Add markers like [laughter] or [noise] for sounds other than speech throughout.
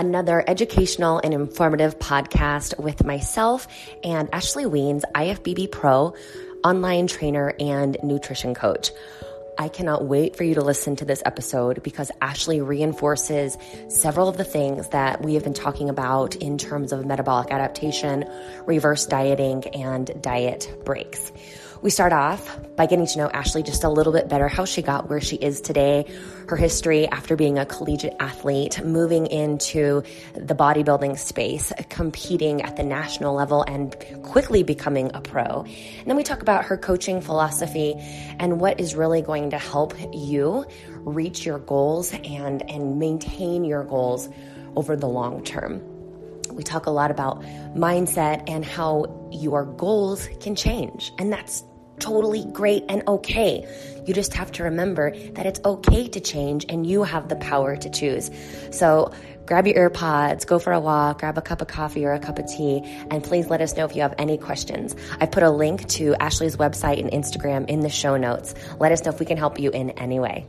another educational and informative podcast with myself and Ashley Weens, IFBB Pro, online trainer and nutrition coach. I cannot wait for you to listen to this episode because Ashley reinforces several of the things that we have been talking about in terms of metabolic adaptation, reverse dieting, and diet breaks. We start off by getting to know Ashley just a little bit better, how she got where she is today, her history after being a collegiate athlete, moving into the bodybuilding space, competing at the national level, and quickly becoming a pro. And then we talk about her coaching philosophy and what is really going to help you reach your goals and, and maintain your goals over the long term. We talk a lot about mindset and how your goals can change. And that's totally great and okay. You just have to remember that it's okay to change and you have the power to choose. So grab your earpods, go for a walk, grab a cup of coffee or a cup of tea, and please let us know if you have any questions. I put a link to Ashley's website and Instagram in the show notes. Let us know if we can help you in any way.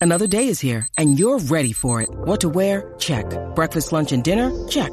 Another day is here and you're ready for it. What to wear? Check. Breakfast, lunch, and dinner? Check.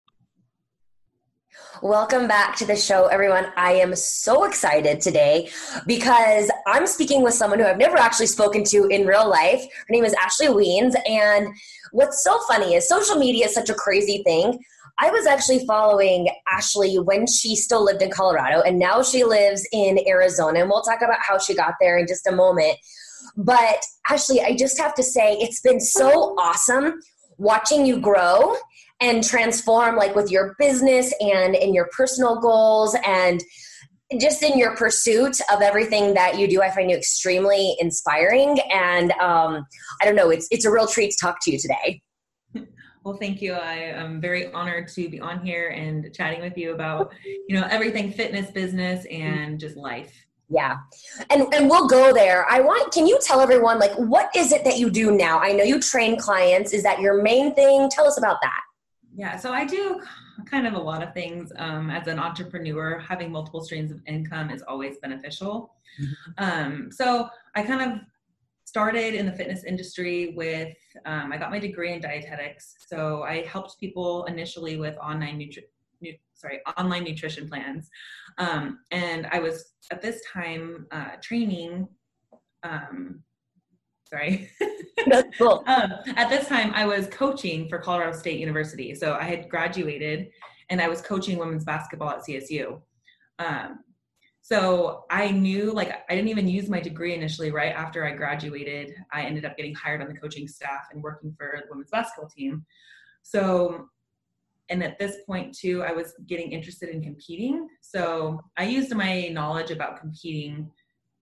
Welcome back to the show, everyone. I am so excited today because I'm speaking with someone who I've never actually spoken to in real life. Her name is Ashley Weens. And what's so funny is social media is such a crazy thing. I was actually following Ashley when she still lived in Colorado, and now she lives in Arizona. And we'll talk about how she got there in just a moment. But Ashley, I just have to say, it's been so awesome watching you grow and transform like with your business and in your personal goals and just in your pursuit of everything that you do i find you extremely inspiring. And um, i don't know it's it's a real treat to talk to you today. [laughs] Well thank you. I am very honored to be on here and chatting with you about you know everything fitness business and just life. Yeah. And and we'll go there. I want can you tell everyone like what is it that you do now? I know you train clients. Is that your main thing? Tell us about that yeah, so I do kind of a lot of things. Um, as an entrepreneur, having multiple streams of income is always beneficial. Mm-hmm. Um, so I kind of started in the fitness industry with um, I got my degree in dietetics. So I helped people initially with online nutri- nu- sorry online nutrition plans, um, and I was at this time uh, training um, sorry. [laughs] That's cool. um, at this time, I was coaching for Colorado State University. So I had graduated and I was coaching women's basketball at CSU. Um, so I knew, like, I didn't even use my degree initially. Right after I graduated, I ended up getting hired on the coaching staff and working for the women's basketball team. So, and at this point, too, I was getting interested in competing. So I used my knowledge about competing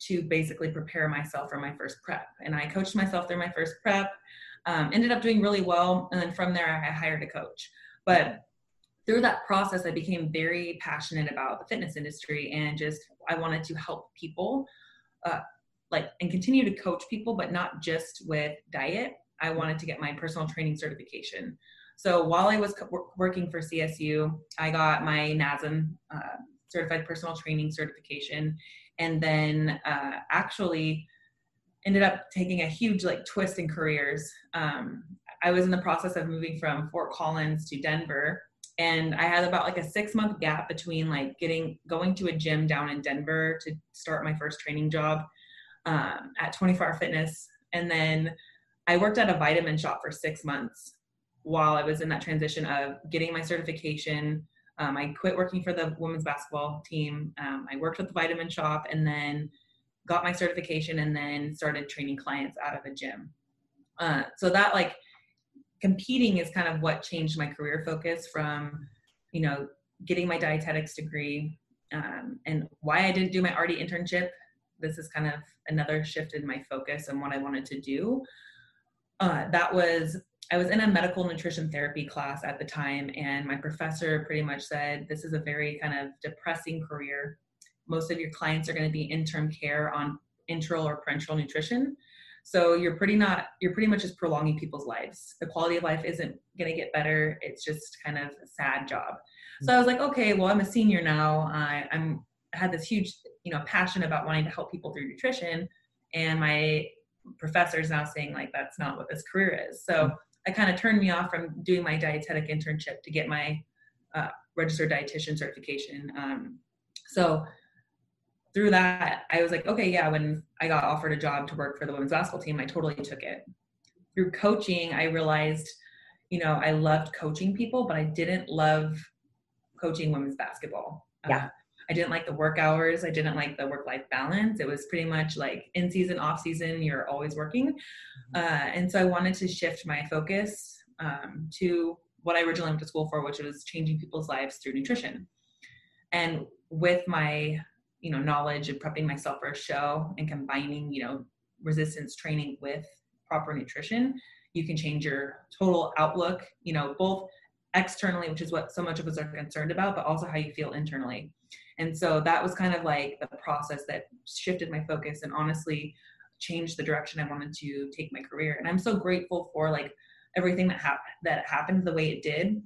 to basically prepare myself for my first prep. And I coached myself through my first prep, um, ended up doing really well. And then from there, I hired a coach. But through that process, I became very passionate about the fitness industry and just I wanted to help people, uh, like, and continue to coach people, but not just with diet. I wanted to get my personal training certification. So while I was co- working for CSU, I got my NASM uh, certified personal training certification and then uh, actually ended up taking a huge like twist in careers. Um, I was in the process of moving from Fort Collins to Denver, and I had about like a six month gap between like getting going to a gym down in Denver to start my first training job um, at 24 Hour Fitness, and then I worked at a vitamin shop for six months while I was in that transition of getting my certification, um, I quit working for the women's basketball team. Um, I worked with the vitamin shop and then got my certification and then started training clients out of a gym. Uh, so that like competing is kind of what changed my career focus from, you know, getting my dietetics degree um, and why I didn't do my RD internship. This is kind of another shift in my focus and what I wanted to do. Uh, that was I was in a medical nutrition therapy class at the time, and my professor pretty much said, This is a very kind of depressing career. Most of your clients are going to be in interim care on enteral or parenteral nutrition. So you're pretty not you're pretty much just prolonging people's lives. The quality of life isn't gonna get better. It's just kind of a sad job. So I was like, okay, well I'm a senior now. I, I'm I had this huge you know passion about wanting to help people through nutrition, and my professor is now saying like that's not what this career is. So hmm. I kind of turned me off from doing my dietetic internship to get my uh, registered dietitian certification. Um, so through that, I was like, okay, yeah, when I got offered a job to work for the women's basketball team, I totally took it. Through coaching, I realized, you know, I loved coaching people, but I didn't love coaching women's basketball. Yeah. Uh, I didn't like the work hours. I didn't like the work life balance. It was pretty much like in season, off season, you're always working. Mm-hmm. Uh, and so I wanted to shift my focus um, to what I originally went to school for, which was changing people's lives through nutrition. And with my you know knowledge and prepping myself for a show and combining you know resistance training with proper nutrition you can change your total outlook you know both externally which is what so much of us are concerned about but also how you feel internally and so that was kind of like the process that shifted my focus and honestly changed the direction i wanted to take my career and i'm so grateful for like everything that happened that happened the way it did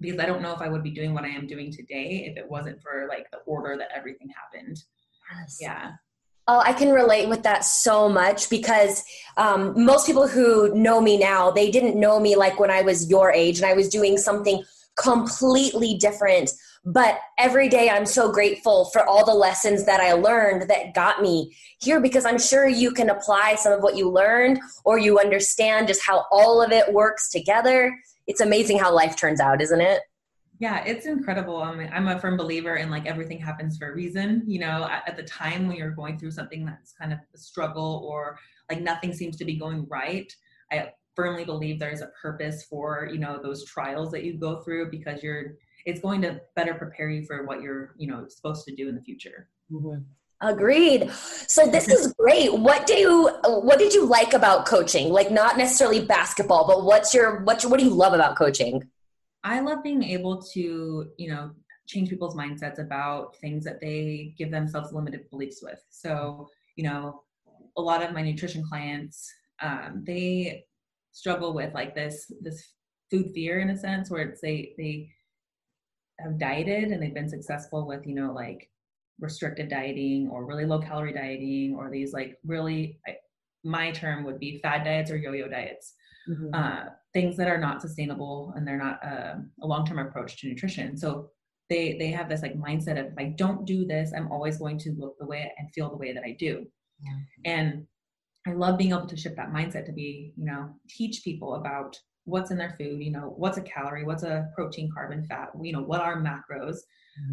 because I don't know if I would be doing what I am doing today if it wasn't for like the order that everything happened. Yes. Yeah. Oh, I can relate with that so much because um, most people who know me now, they didn't know me like when I was your age and I was doing something completely different. But every day I'm so grateful for all the lessons that I learned that got me here because I'm sure you can apply some of what you learned or you understand just how all of it works together it's amazing how life turns out, isn't it? Yeah, it's incredible. I'm, I'm a firm believer in like everything happens for a reason. You know, at, at the time when you're going through something that's kind of a struggle or like nothing seems to be going right, I firmly believe there's a purpose for you know those trials that you go through because you're it's going to better prepare you for what you're you know supposed to do in the future. Mm-hmm. Agreed. So this is great. What do you what did you like about coaching? Like not necessarily basketball, but what's your what what do you love about coaching? I love being able to, you know, change people's mindsets about things that they give themselves limited beliefs with. So, you know, a lot of my nutrition clients, um, they struggle with like this this food fear in a sense where it's they they have dieted and they've been successful with, you know, like restricted dieting or really low calorie dieting or these like really my term would be fad diets or yo-yo diets mm-hmm. uh, things that are not sustainable and they're not uh, a long-term approach to nutrition so they they have this like mindset of if i don't do this i'm always going to look the way and feel the way that i do yeah. and i love being able to shift that mindset to be you know teach people about what's in their food you know what's a calorie what's a protein carbon fat you know what are macros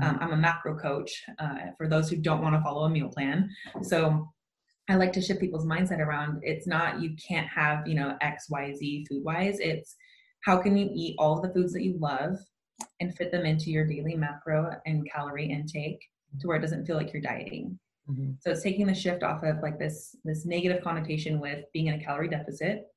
um, I'm a macro coach uh, for those who don't want to follow a meal plan. So I like to shift people's mindset around it's not you can't have, you know, X, Y, Z food wise. It's how can you eat all the foods that you love and fit them into your daily macro and calorie intake to where it doesn't feel like you're dieting. Mm-hmm. So it's taking the shift off of like this this negative connotation with being in a calorie deficit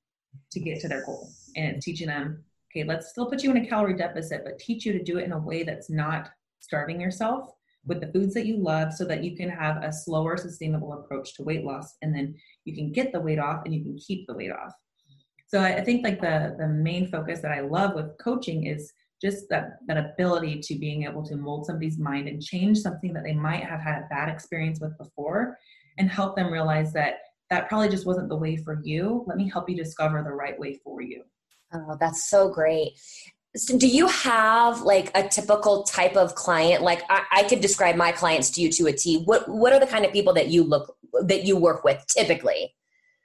to get to their goal and teaching them, okay, let's still put you in a calorie deficit, but teach you to do it in a way that's not starving yourself with the foods that you love so that you can have a slower sustainable approach to weight loss. And then you can get the weight off and you can keep the weight off. So i think like the the main focus that i love with coaching is just that that ability to being able to mold somebody's mind and change something that they might have had a bad experience with before and help them realize that that probably just wasn't the way for you let me help you discover the right way for you Oh, that's so great. So do you have like a typical type of client? Like I, I, could describe my clients to you to a T. What what are the kind of people that you look that you work with typically?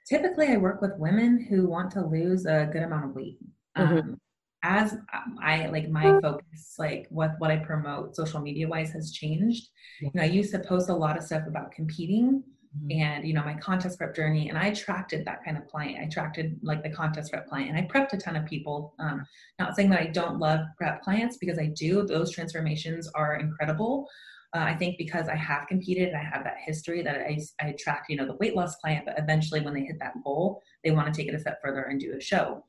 Typically, I work with women who want to lose a good amount of weight. Mm-hmm. Um, as I like my focus, like what what I promote social media wise has changed. You know, I used to post a lot of stuff about competing mm-hmm. and you know my contest prep journey and i attracted that kind of client. I attracted like the contest prep client and i prepped a ton of people. Um, not saying that i don't love prep clients because i do. Those transformations are incredible. Uh, i think because i have competed and i have that history that I, I attract you know the weight loss client but eventually when they hit that goal they want to take it a step further and do a show.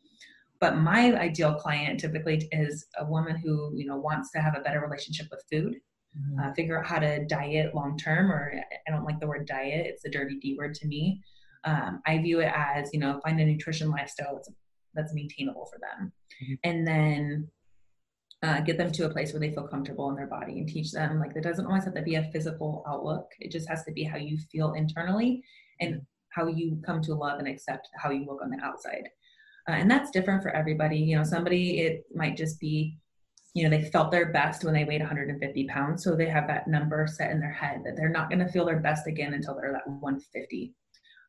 But my ideal client typically is a woman who you know wants to have a better relationship with food mm-hmm. uh, figure out how to diet long term or i don't like the word diet it's a dirty d word to me um, i view it as you know find a nutrition lifestyle that's, that's maintainable for them mm-hmm. and then uh, get them to a place where they feel comfortable in their body and teach them like it doesn't always have to be a physical outlook it just has to be how you feel internally and how you come to love and accept how you look on the outside uh, and that's different for everybody you know somebody it might just be you know they felt their best when they weighed 150 pounds. So they have that number set in their head that they're not going to feel their best again until they're at 150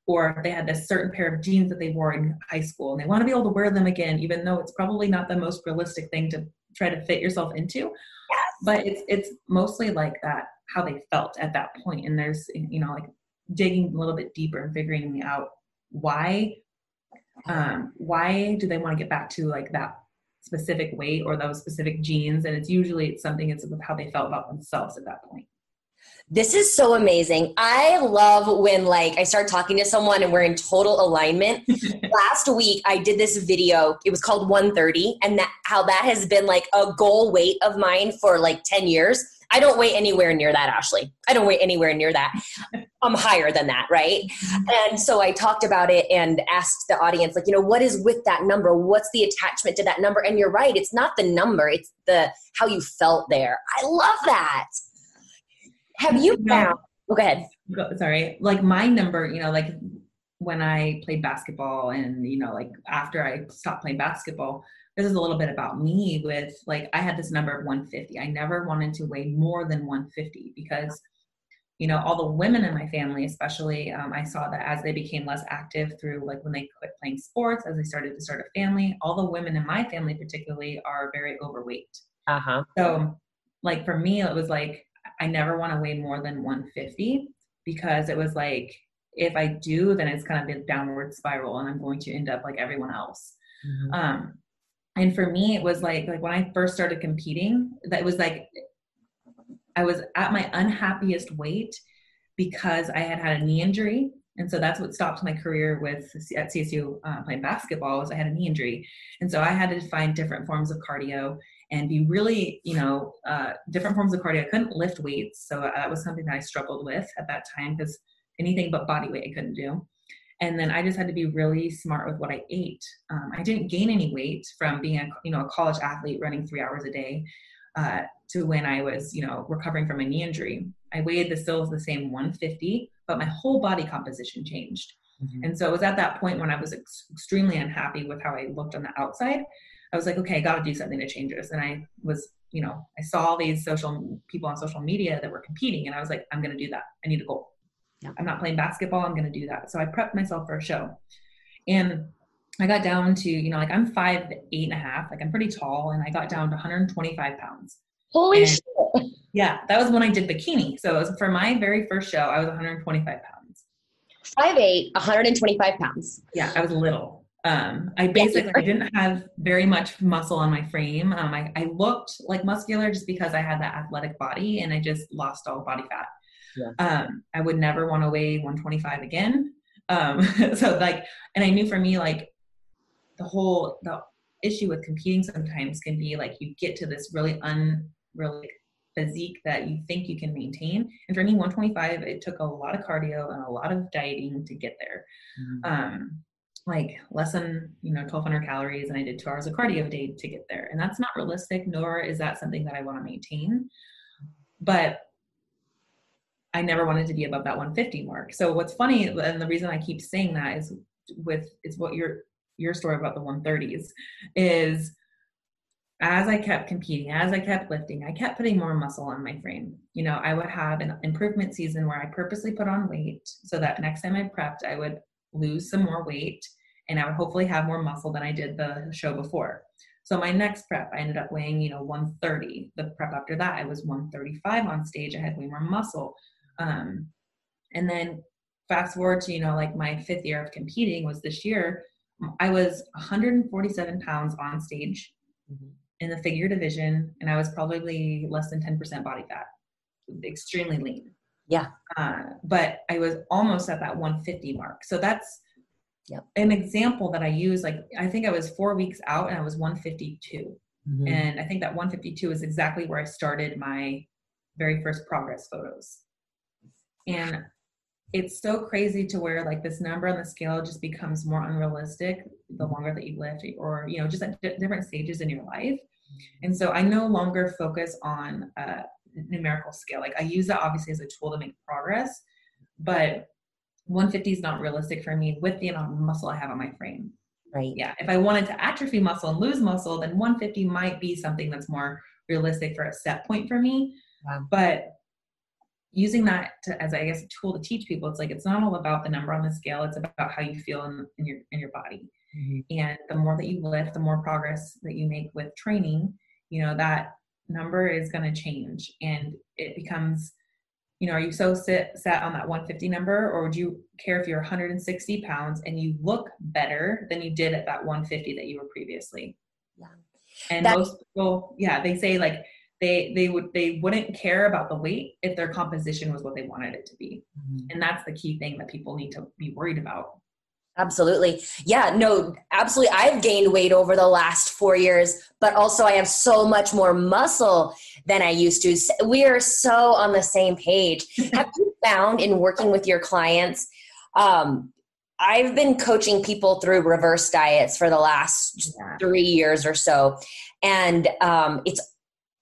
or they had this certain pair of jeans that they wore in high school and they want to be able to wear them again even though it's probably not the most realistic thing to try to fit yourself into. Yes. but it's it's mostly like that how they felt at that point. And there's you know like digging a little bit deeper and figuring out why um why do they want to get back to like that specific weight or those specific jeans and it's usually it's something it's with how they felt about themselves at that point this is so amazing. I love when like I start talking to someone and we're in total alignment. [laughs] Last week I did this video. It was called 130 and that how that has been like a goal weight of mine for like 10 years. I don't weigh anywhere near that, Ashley. I don't weigh anywhere near that. I'm higher than that, right? And so I talked about it and asked the audience, like, you know, what is with that number? What's the attachment to that number? And you're right, it's not the number, it's the how you felt there. I love that. Have you found? Oh, go ahead. Sorry, like my number, you know, like when I played basketball, and you know, like after I stopped playing basketball, this is a little bit about me. With like, I had this number of 150. I never wanted to weigh more than 150 because you know all the women in my family especially um, i saw that as they became less active through like when they quit playing sports as they started to start a family all the women in my family particularly are very overweight uh-huh so like for me it was like I never want to weigh more than 150 because it was like, if I do, then it's kind of a downward spiral and I'm going to end up like everyone else. Mm-hmm. Um, and for me, it was like, like when I first started competing, that was like, I was at my unhappiest weight because I had had a knee injury. And so that's what stopped my career with at CSU uh, playing basketball was I had a knee injury. And so I had to find different forms of cardio and be really, you know, uh, different forms of cardio. I couldn't lift weights, so that was something that I struggled with at that time because anything but body weight I couldn't do. And then I just had to be really smart with what I ate. Um, I didn't gain any weight from being a, you know, a college athlete running three hours a day uh, to when I was, you know, recovering from a knee injury. I weighed the still the same 150, but my whole body composition changed. Mm-hmm. And so it was at that point when I was ex- extremely unhappy with how I looked on the outside I was like, okay, I got to do something to change this. And I was, you know, I saw all these social people on social media that were competing, and I was like, I'm going to do that. I need a goal. Yeah. I'm not playing basketball. I'm going to do that. So I prepped myself for a show, and I got down to, you know, like I'm five eight and a half, like I'm pretty tall, and I got down to 125 pounds. Holy and, shit! Yeah, that was when I did bikini. So it was for my very first show. I was 125 pounds. Five eight, 125 pounds. Yeah, I was little. Um, I basically I didn't have very much muscle on my frame. Um, I, I, looked like muscular just because I had that athletic body and I just lost all body fat. Yeah. Um, I would never want to weigh 125 again. Um, [laughs] so like, and I knew for me, like the whole, the issue with competing sometimes can be like, you get to this really unrealistic physique that you think you can maintain. And for me, 125, it took a lot of cardio and a lot of dieting to get there. Mm-hmm. Um, like less than you know 1200 calories and i did two hours of cardio a day to get there and that's not realistic nor is that something that i want to maintain but i never wanted to be above that 150 mark so what's funny and the reason i keep saying that is with it's what your your story about the 130s is as I kept competing, as I kept lifting, I kept putting more muscle on my frame. You know, I would have an improvement season where I purposely put on weight so that next time I prepped, I would lose some more weight and I would hopefully have more muscle than I did the show before. So my next prep, I ended up weighing, you know, 130. The prep after that, I was 135 on stage. I had way more muscle. Um, and then fast forward to, you know, like my fifth year of competing was this year. I was 147 pounds on stage mm-hmm. in the figure division, and I was probably less than 10% body fat, extremely lean. Yeah. Uh, but I was almost at that 150 mark. So that's Yep. An example that I use, like I think I was four weeks out and I was 152. Mhm. And I think that 152 is exactly where I started my very first progress photos. And it's so crazy to where like this number on the scale just becomes more unrealistic the longer that you lift or you know just at di- different stages in your life and so i no longer focus on a numerical scale like i use that obviously as a tool to make progress but 150 is not realistic for me with the amount of muscle i have on my frame right. yeah if i wanted to atrophy muscle and lose muscle then 150 might be something that's more realistic for a set point for me Wow. but using that to, as i guess a tool to teach people it's like it's not all about the number on the scale it's about how you feel in, in your in your body Mhm. and the more that you lift the more progress that you make with training you know that number is going to change and it becomes you know are you so sit, set on that 150 number or would you care if you're 160 pounds and you look better than you did at that 150 that you were previously Yeah. and That- most people yeah they say like they they would they wouldn't care about the weight if their composition was what they wanted it to be Mhm. and that's the key thing that people need to be worried about Absolutely. Yeah, no, absolutely. I've gained weight over the last four years, but also I have so much more muscle than I used to. We are so on the same page. [laughs] have you found in working with your clients? Um, I've been coaching people through reverse diets for the last yeah three years or so. And um, it's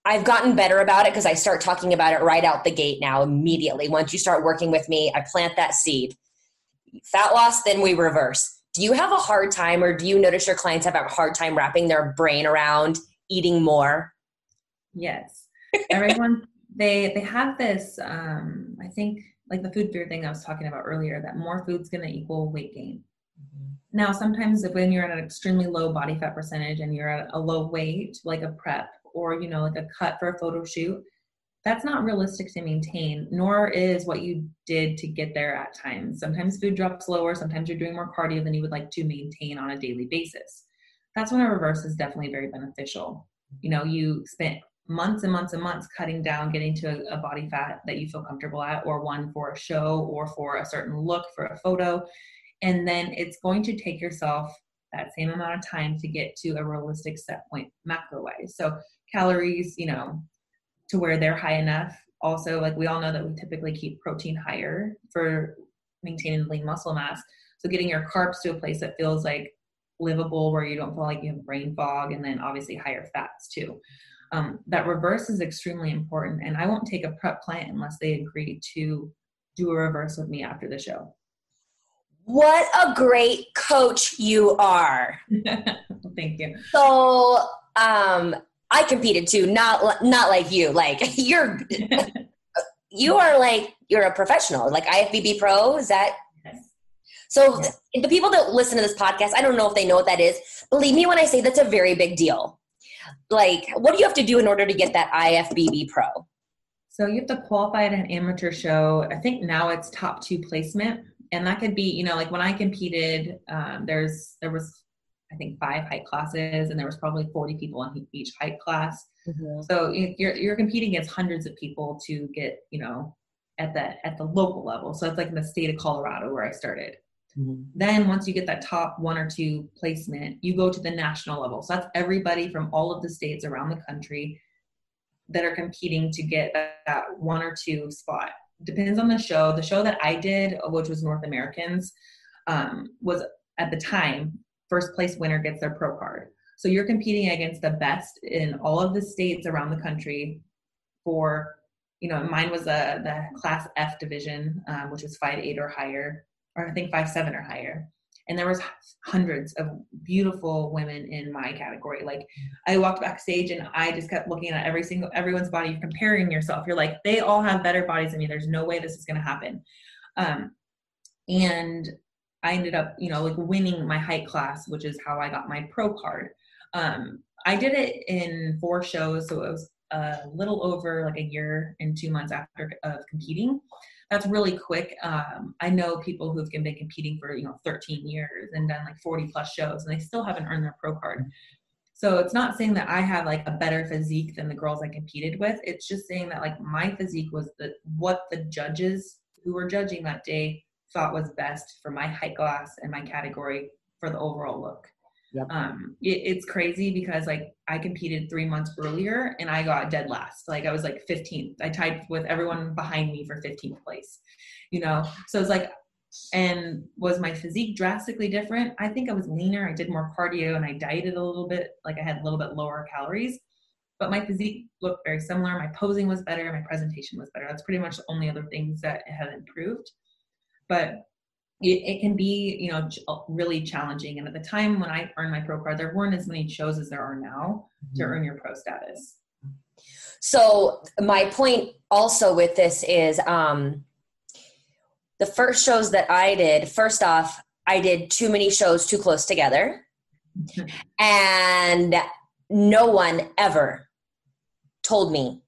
I've gotten better about it because I start talking about it right out the gate now, immediately. Once you start working with me, I plant that seed. Fat loss, then we reverse. Do you have a hard time, or do you notice your clients have a hard time wrapping their brain around eating more? Yes. Everyone [laughs] they they have this um I think like the food fear thing I was talking about earlier that more food's going to equal weight gain. Now sometimes when you're at an extremely low body fat percentage and you're at a low weight like a prep or you know like a cut for a photo shoot that's not realistic to maintain nor is what you did to get there at times. Sometimes food drops lower, sometimes you're doing more cardio than you would like to maintain on a daily basis. That's when a reverse is definitely very beneficial you know you spent months and months and months cutting down getting to a, a, body fat that you feel comfortable at or one for a show or for a certain look for a photo and then it's going to take yourself that same amount of time to get to a realistic set point macro wise so calories you know to where they're high enough. Also like we all know that we typically keep protein higher for maintaining lean muscle mass. So getting your carbs to a place that feels like livable where you don't feel like you have brain fog and then obviously higher fats too. Um, that reverse is extremely important and i won't take a prep client unless they agree to do a reverse with me after the show. What a great coach you are. [laughs] thank you. So, um, I competed too, not not like you. Like [laughs] you're [laughs] you are like you're a professional, like IFBB Pro. Is that so? Yes. The people that listen to this podcast, I don't know if they know what that is. Believe me when I say that's a very big deal. Like, what do you have to do in order to get that IFBB Pro? So you have to qualify at an amateur show. I think now it's top two placement, and that could be, you know, like when I competed, um, there's there was, I think five height classes, and there was probably 40 people in each height class. So you- you're you're competing against hundreds of people to get, you know, at the at the local level. So it's like in the state of Colorado where I started. Then once you get that top one or two placement, you go to the national level. So that's everybody from all of the states around the country that are competing to get that, that one or two spot. Depends on the show. The show that I did, which was North Americans, um, was at the time first place winner gets their pro card. So you're competing against the best in all of the states around the country for, you know, mine was a the class F division, um, which is five eight or higher, or I think five seven or higher. And there was hundreds of beautiful women in my category. Like I walked backstage and I just kept looking at every single everyone's body. You're comparing yourself. You're like, they all have better bodies than me. There's no way this is gonna happen. Um, and I ended up, you know, like winning my height class, which is how I got my pro card. Um, I did it in four shows, so it was a little over like a year and two months after of competing. That's really quick. Um, I know people who've been competing for you know 13 years and done like 40 plus shows, and they still haven't earned their pro card. So it's not saying that I have like a better physique than the girls I competed with. It's just saying that like my physique was the what the judges who were judging that day thought was best for my height class and my category for the overall look. Yep. Um, it, it's crazy because like I competed three months earlier and I got dead last. Like I was like 15th. I tied with everyone behind me for 15th place. You know, so it's like, and was my physique drastically different? I think I was leaner. I did more cardio and I dieted a little bit. Like I had a little bit lower calories, but my physique looked very similar. My posing was better. My presentation was better. That's pretty much the only other things that had improved. But it, it, can be you know uh, really challenging. And at the time when i earned my pro card there weren't as many shows as there are now mm-hmm. to earn your pro status. So my point also with this is um the first shows that i did first off i did too many shows too close together. [laughs] And no one ever told me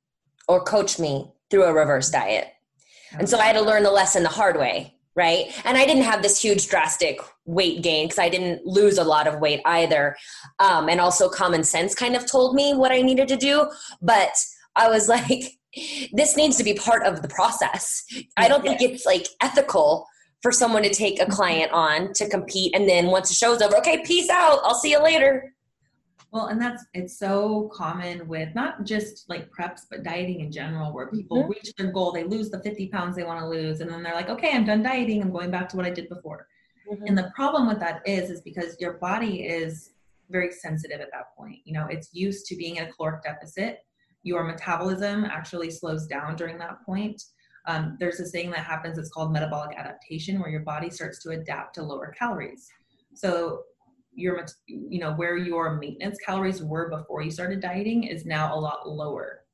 or coached me through a reverse diet. And so i had to learn the lesson the hard way right? And I didn't have this huge drastic weight gain because I didn't lose a lot of weight either. Um, and also, common sense kind of told me what I needed to do. But I was [laughs] like, this needs to be part of the process. I don't think it's like ethical for someone to take a client on to compete and then once the show's over, okay, peace out. I'll see you later. Well, and that's it's so common with not just like preps, but dieting in general, where people mm-hmm. reach their goal, they lose the 50 pounds they want to lose, and then they're like, okay, I'm done dieting, I'm going back to what I did before. Mm-hmm. And the problem with that is, is because your body is very sensitive at that point. You know, it's used to being in a caloric deficit. Your metabolism actually slows down during that point. Um, there's this thing that happens, it's called metabolic adaptation, where your body starts to adapt to lower calories. So your you know where your maintenance calories were before you started dieting is now a lot lower.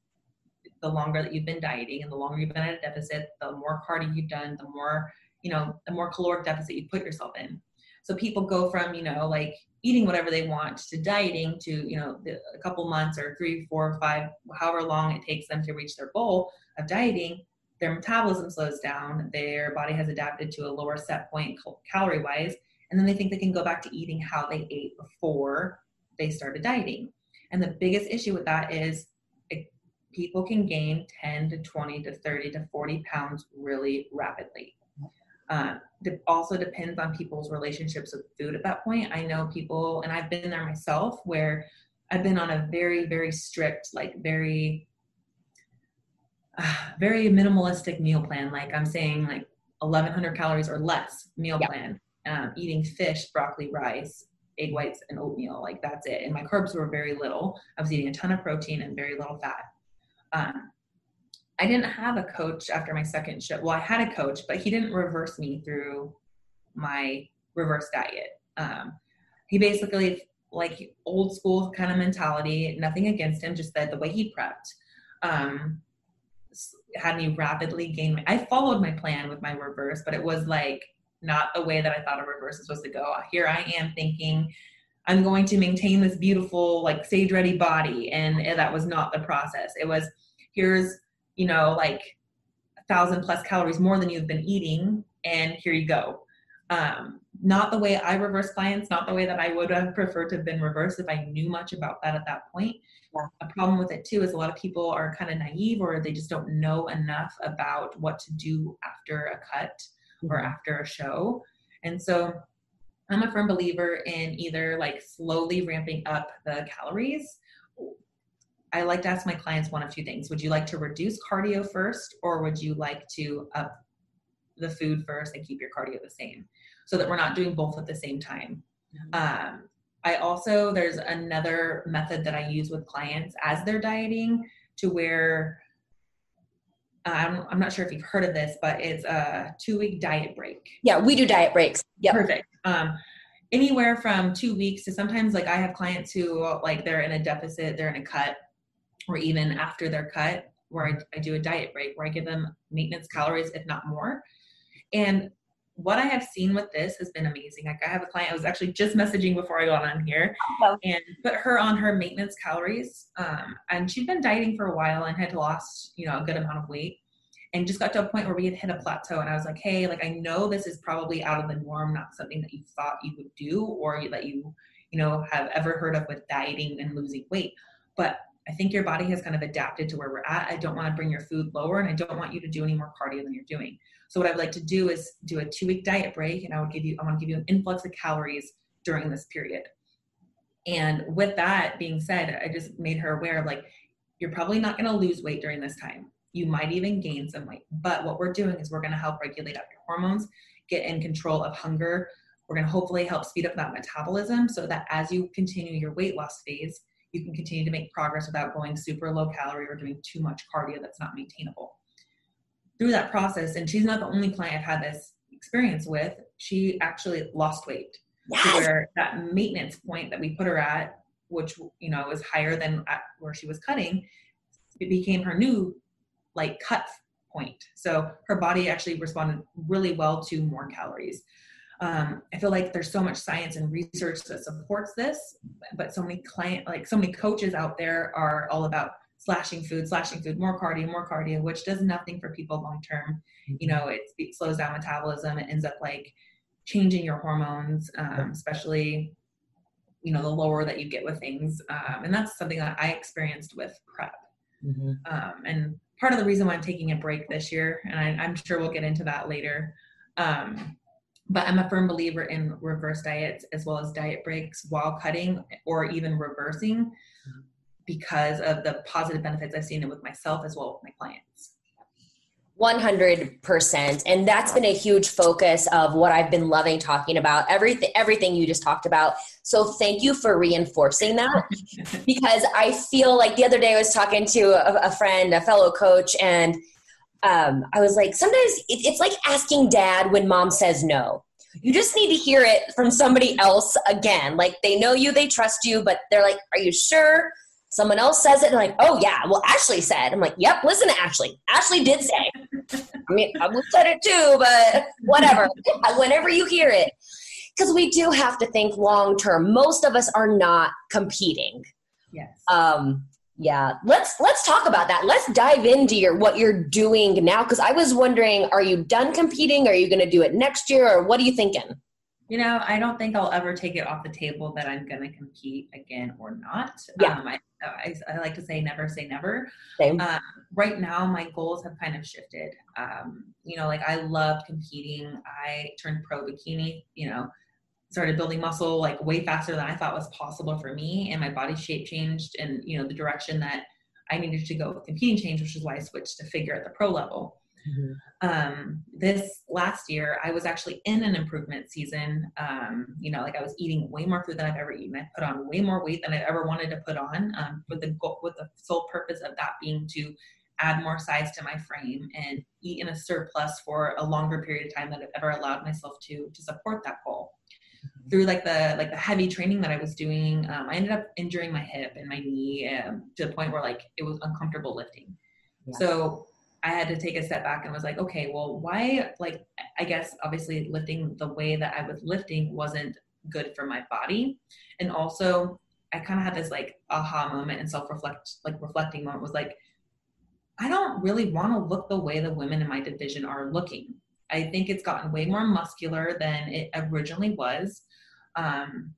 The longer that you've been dieting and the longer you've been at a deficit the more cardio you've done the more you know the more caloric deficit you put yourself in. So people go from you know like eating whatever they want to dieting to you know the, a couple months or three four five however long it takes them to reach their goal of dieting their metabolism slows down their body has adapted to a lower set point calorie wise and then they think they can go back to eating how they ate before they started dieting. And the biggest issue with that is it, people can gain 10 to 20 to 30 to 40 pounds really rapidly. Uh, it also depends on people's relationships with food at that point. I know people, and I've been there myself, where I've been on a very, very strict, like very, uh, very minimalistic meal plan. Like I'm saying, like 1100 calories or less meal yep. plan um, eating fish, broccoli, rice, egg whites, and oatmeal. Like that's it. And my carbs were very little. I was eating a ton of protein and very little fat. Um, I didn't have a coach after my second show. Well, I had a coach, but he didn't reverse me through my reverse diet. Um, he basically like old school kind of mentality, nothing against him, just that the way he prepped um, had me rapidly gain. I followed my plan with my reverse, but it was like not the way that I thought a reverse is supposed to go. Here I am thinking I'm going to maintain this beautiful, like sage ready body. And that was not the process. It was here's, you know, like a thousand plus calories more than you've been eating, and here you go. Um, not the way I reverse clients, not the way that I would have preferred to have been reversed if I knew much about that at that point. Yeah. A problem with it too is a lot of people are kind of naive or they just don't know enough about what to do after a cut or mm-hmm. after a show. And so I'm a firm believer in either like slowly ramping up the calories. I like to ask my clients one of two things. Would you like to reduce cardio first, or would you like to up the food first and keep your cardio the same so that we're not doing both at the same time? Mm-hmm. Um, I also, there's another method that I use with clients as they're dieting to where I'm, I'm not sure if you've heard of this, but it's a two week diet break. Yeah, we do diet breaks. Yeah. Perfect. Um, anywhere from two weeks to sometimes like I have clients who like they're in a deficit, they're in a cut, or even after their cut, where I, I do a diet break where I give them maintenance calories, if not more. And what I have seen with this has been amazing. Like I have a client I was actually just messaging before I got on here oh. and put her on her maintenance calories. Um, and she'd been dieting for a while and had lost, you know, a good amount of weight and just got to a point where we had hit a plateau and I was like, hey, like I know this is probably out of the norm, not something that you thought you would do or that you, you know, have ever heard of with dieting and losing weight. But I think your body has kind of adapted to where we're at. I don't want to bring your food lower and I don't want you to do any more cardio than you're doing. So what I would like to do is do a two week diet break, and I would give you I want to give you an influx of calories during this period. And with that being said, I just made her aware of like, you're probably not going to lose weight during this time. You might even gain some weight. But what we're doing is we're going to help regulate up your hormones, get in control of hunger. We're going to hopefully help speed up that metabolism so that as you continue your weight loss phase, you can continue to make progress without going super low calorie or doing too much cardio that's not maintainable. Through that process, and she's not the only client I've had this experience with, she actually lost weight. Yes. Where that maintenance point that we put her at, which you know was higher than where she was cutting, it became her new like cut point. So her body actually responded really well to more calories. Um, I feel like there's so much science and research that supports this, but so many client, like so many coaches out there are all about slashing food, slashing food, more cardio, more cardio, which does nothing for people long term. You know, it, it, slows down metabolism. It ends up like changing your hormones, um, especially you know the lower that you get with things, um, and that's something that I experienced with prep. Mm-hmm. Um, and part of the reason why I'm taking a break this year, and I, am sure we'll get into that later. Um, but I'm a firm believer in reverse diets as well as diet breaks while cutting or even reversing because of the positive benefits I've seen it with myself as well with my clients. 100% and that's been a huge focus of what i've been loving talking about everything everything you just talked about. So thank you for reinforcing that [laughs] because i feel like the other day i was talking to a, a friend a fellow coach and um, i was like sometimes it, it's like asking dad when mom says no. You just need to hear it from somebody else again. Like they know you they trust you but they're like are you sure someone else says it and like oh yeah well ashley said i'm like yep listen to ashley ashley did say I mean, I would said it too, but whatever. [laughs] Whenever you hear it, because we do have to think long term. Most of us are not competing. Yes. Um, yeah. Let's let's talk about that. Let's dive into your what you're doing now. Because I was wondering, are you done competing? Are you going to do it next year, or what are you thinking? You know, I don't think I'll ever take it off the table that I'm going to compete again or not. Yeah. Um, I, I, I, like to say never say never. Same. Um, right now, my goals have kind of shifted. Um, you know, like I loved competing. I turned pro bikini, you know, started building muscle like way faster than I thought was possible for me. And my body shape changed and, you know, the direction that I needed to go with competing change, which is why I switched to figure at the pro level. Mm-hmm. Um, this last year, I was actually in an improvement season. Um, you know, like I was eating way more food than I've ever eaten. I put on way more weight than I've ever wanted to put on, um, with the goal, with the sole purpose of that being to add more size to my frame and eat in a surplus for a longer period of time than I've ever allowed myself to to support that goal. Mm-hmm. Through like the like the heavy training that I was doing, um, I ended up injuring my hip and my knee um, to the point where like it was uncomfortable lifting. Yeah. So I had to take a step back and was like, okay, well, why, like, I guess obviously lifting the way that I was lifting wasn't good for my body. And also, I kind of had this like aha moment and self reflect, like, reflecting moment was like, I don't really want to look the way the women in my division are looking. I think it's gotten way more muscular than it originally was. Um,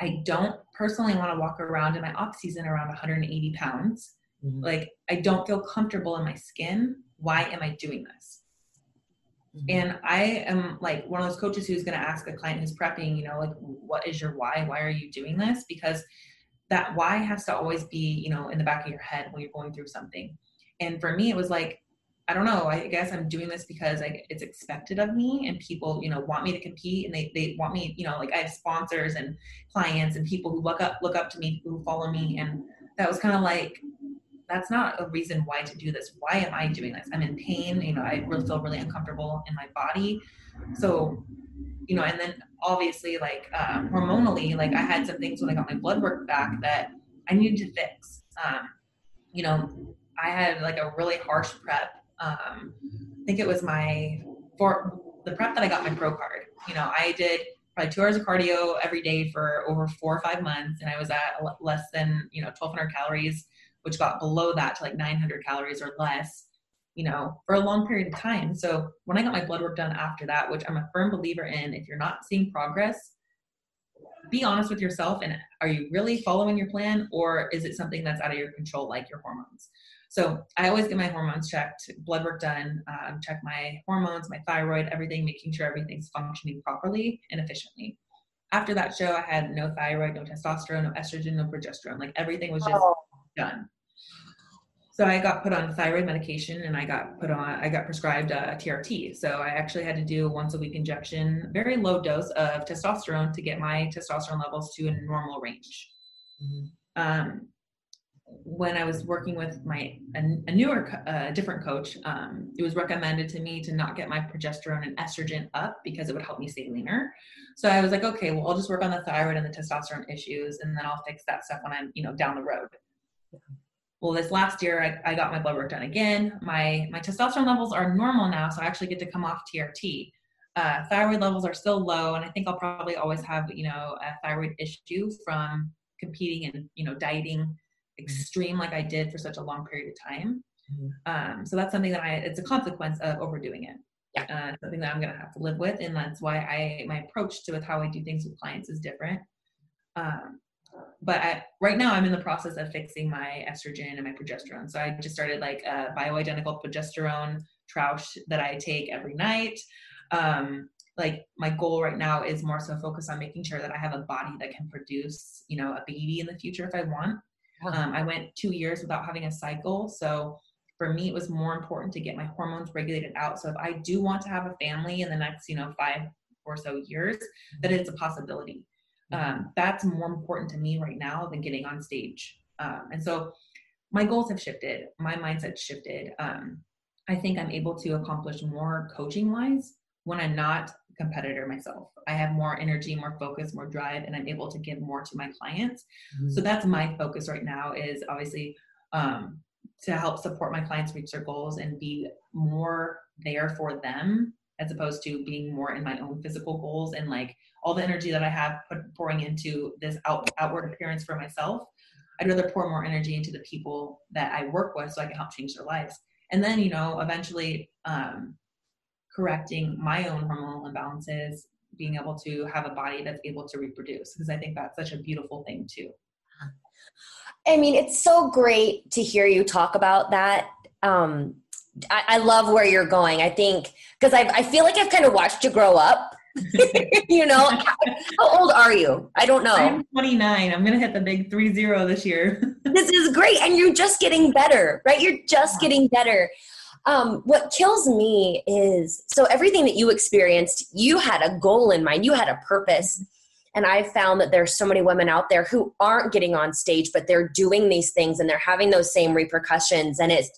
I don't personally want to walk around in my off season around 180 pounds. Mm-hmm. Like, I don't feel comfortable in my skin. Why am I doing this? Mm-hmm. And I am like one of those coaches who's going to ask a client who's prepping, you know, like, what is your why? Why are you doing this? Because that why has to always be, you know, in the back of your head when you're going through something. And for me, it was like, I don't know. I guess I'm doing this because like it's expected of me, and people, you know, want me to compete, and they, they want me, you know, like I have sponsors and clients and people who look up look up to me, who follow me, and that was kind of like that's not a reason why to do this. Why am I doing this? I'm in pain. You know, I really feel really uncomfortable in my body. So, you know, and then obviously, like um, hormonally, like I had some things when I got my blood work back that I needed to fix. Um, you know, I had like a really harsh prep. Um, I think it was my for the prep that I got my pro card. You know, I did probably two hours of cardio every day for over four or five months, and I was at less than you know 1,200 calories which got below that to like 900 calories or less, you know, for a long period of time. So when I got my blood work done after that, which I'm a firm believer in, if you're not seeing progress, be honest with yourself and are you really following your plan or is it something that's out of your control like your hormones? So I always get my hormones checked, blood work done, um, check my hormones, my thyroid, everything, making sure everything's functioning properly and efficiently. After that show, I had no thyroid, no testosterone, no estrogen, no progesterone. Like everything was just oh. Done. So I got put on thyroid medication and I got put on, I got prescribed uh, TRT. So I actually had to do a once a week injection, very low dose of testosterone to get my testosterone levels to a normal range. Mm-hmm. Um, when I was working with my a, a newer, uh, different coach, um, it was recommended to me to not get my progesterone and estrogen up because it would help me stay leaner. So I was like, okay, well, I'll just work on the thyroid and the testosterone issues, and then I'll fix that stuff when I'm, you know, down the road. Well this last year I, I got my blood work done again my my testosterone levels are normal now so i actually get to come off trt uh, thyroid levels are still low and i think i'll probably always have you know a thyroid issue from competing and you know dieting mm-hmm. extreme like i did for such a long period of time mm-hmm. um, so that's something that i it's a consequence of overdoing it yeah. Uh, something that i'm going to have to live with and that's why i my approach to with how i do things with clients is different um, but I, right now I'm in the process of fixing my estrogen and my progesterone. So I just started like a bioidentical progesterone troche that I take every night. Um, like my goal right now is more so focused on making sure that I have a body that can produce, you know, a baby in the future if I want. Um, I went two years without having a cycle, so for me it was more important to get my hormones regulated out. So if I do want to have a family in the next, you know, five or so years, that it's a possibility um, that's more important to me right now than getting on stage. Um, and so my goals have shifted. My mindset shifted. Um, i think i'm able to accomplish more coaching wise when i'm not a competitor myself. I have more energy more focus more drive and i'm able to give more to my clients. Mm-hmm. so that's my focus right now is obviously um, to help support my clients reach their goals and be more there for them as opposed to being more in my own physical goals and like all the energy that I have put, pouring into this out, outward appearance for myself. I'd rather pour more energy into the people that I work with so I can help change their lives. And then, you know, eventually um, correcting my own hormonal imbalances, being able to have a body that's able to reproduce, because I think that's such a beautiful thing too. I mean, it's so great to hear you talk about that. Um, I, I love where you're going. I think because I, I feel like I've kind of watched you grow up. [laughs] you know, how old are you? I don't know. I'm 29. I'm gonna hit the big three zero this year. [laughs] this is great, and you're just getting better, right? You're just getting better. Um, what kills me is so everything that you experienced, you had a goal in mind, you had a purpose. And I've found that there's so many women out there who aren't getting on stage, but they're doing these things and they're having those same repercussions. And it's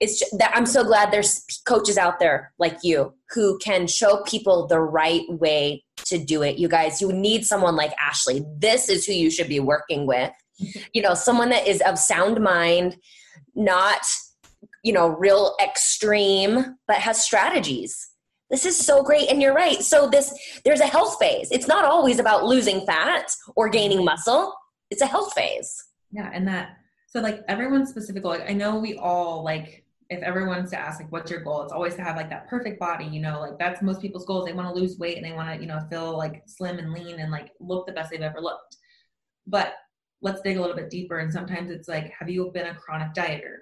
it's just, that I'm so glad there's coaches out there like you who can show people the right way to do it. You guys, you need someone like Ashley. This is who you should be working with. [laughs] You know, someone that is of sound mind, not, you know, real extreme, but has strategies. This is so great. And you're right. So this there's a health phase. It's not always about losing fat or gaining muscle. It's a health phase. Yeah, and that so like everyone's specific like I know we all like if everyone's to ask like what's your goal? It's always to have like that perfect body you know like that's most people's goals. They want to lose weight and they want to you know feel like slim and lean and like look the best they've ever looked. But let's dig a little bit deeper and sometimes it's like have you been a chronic dieter?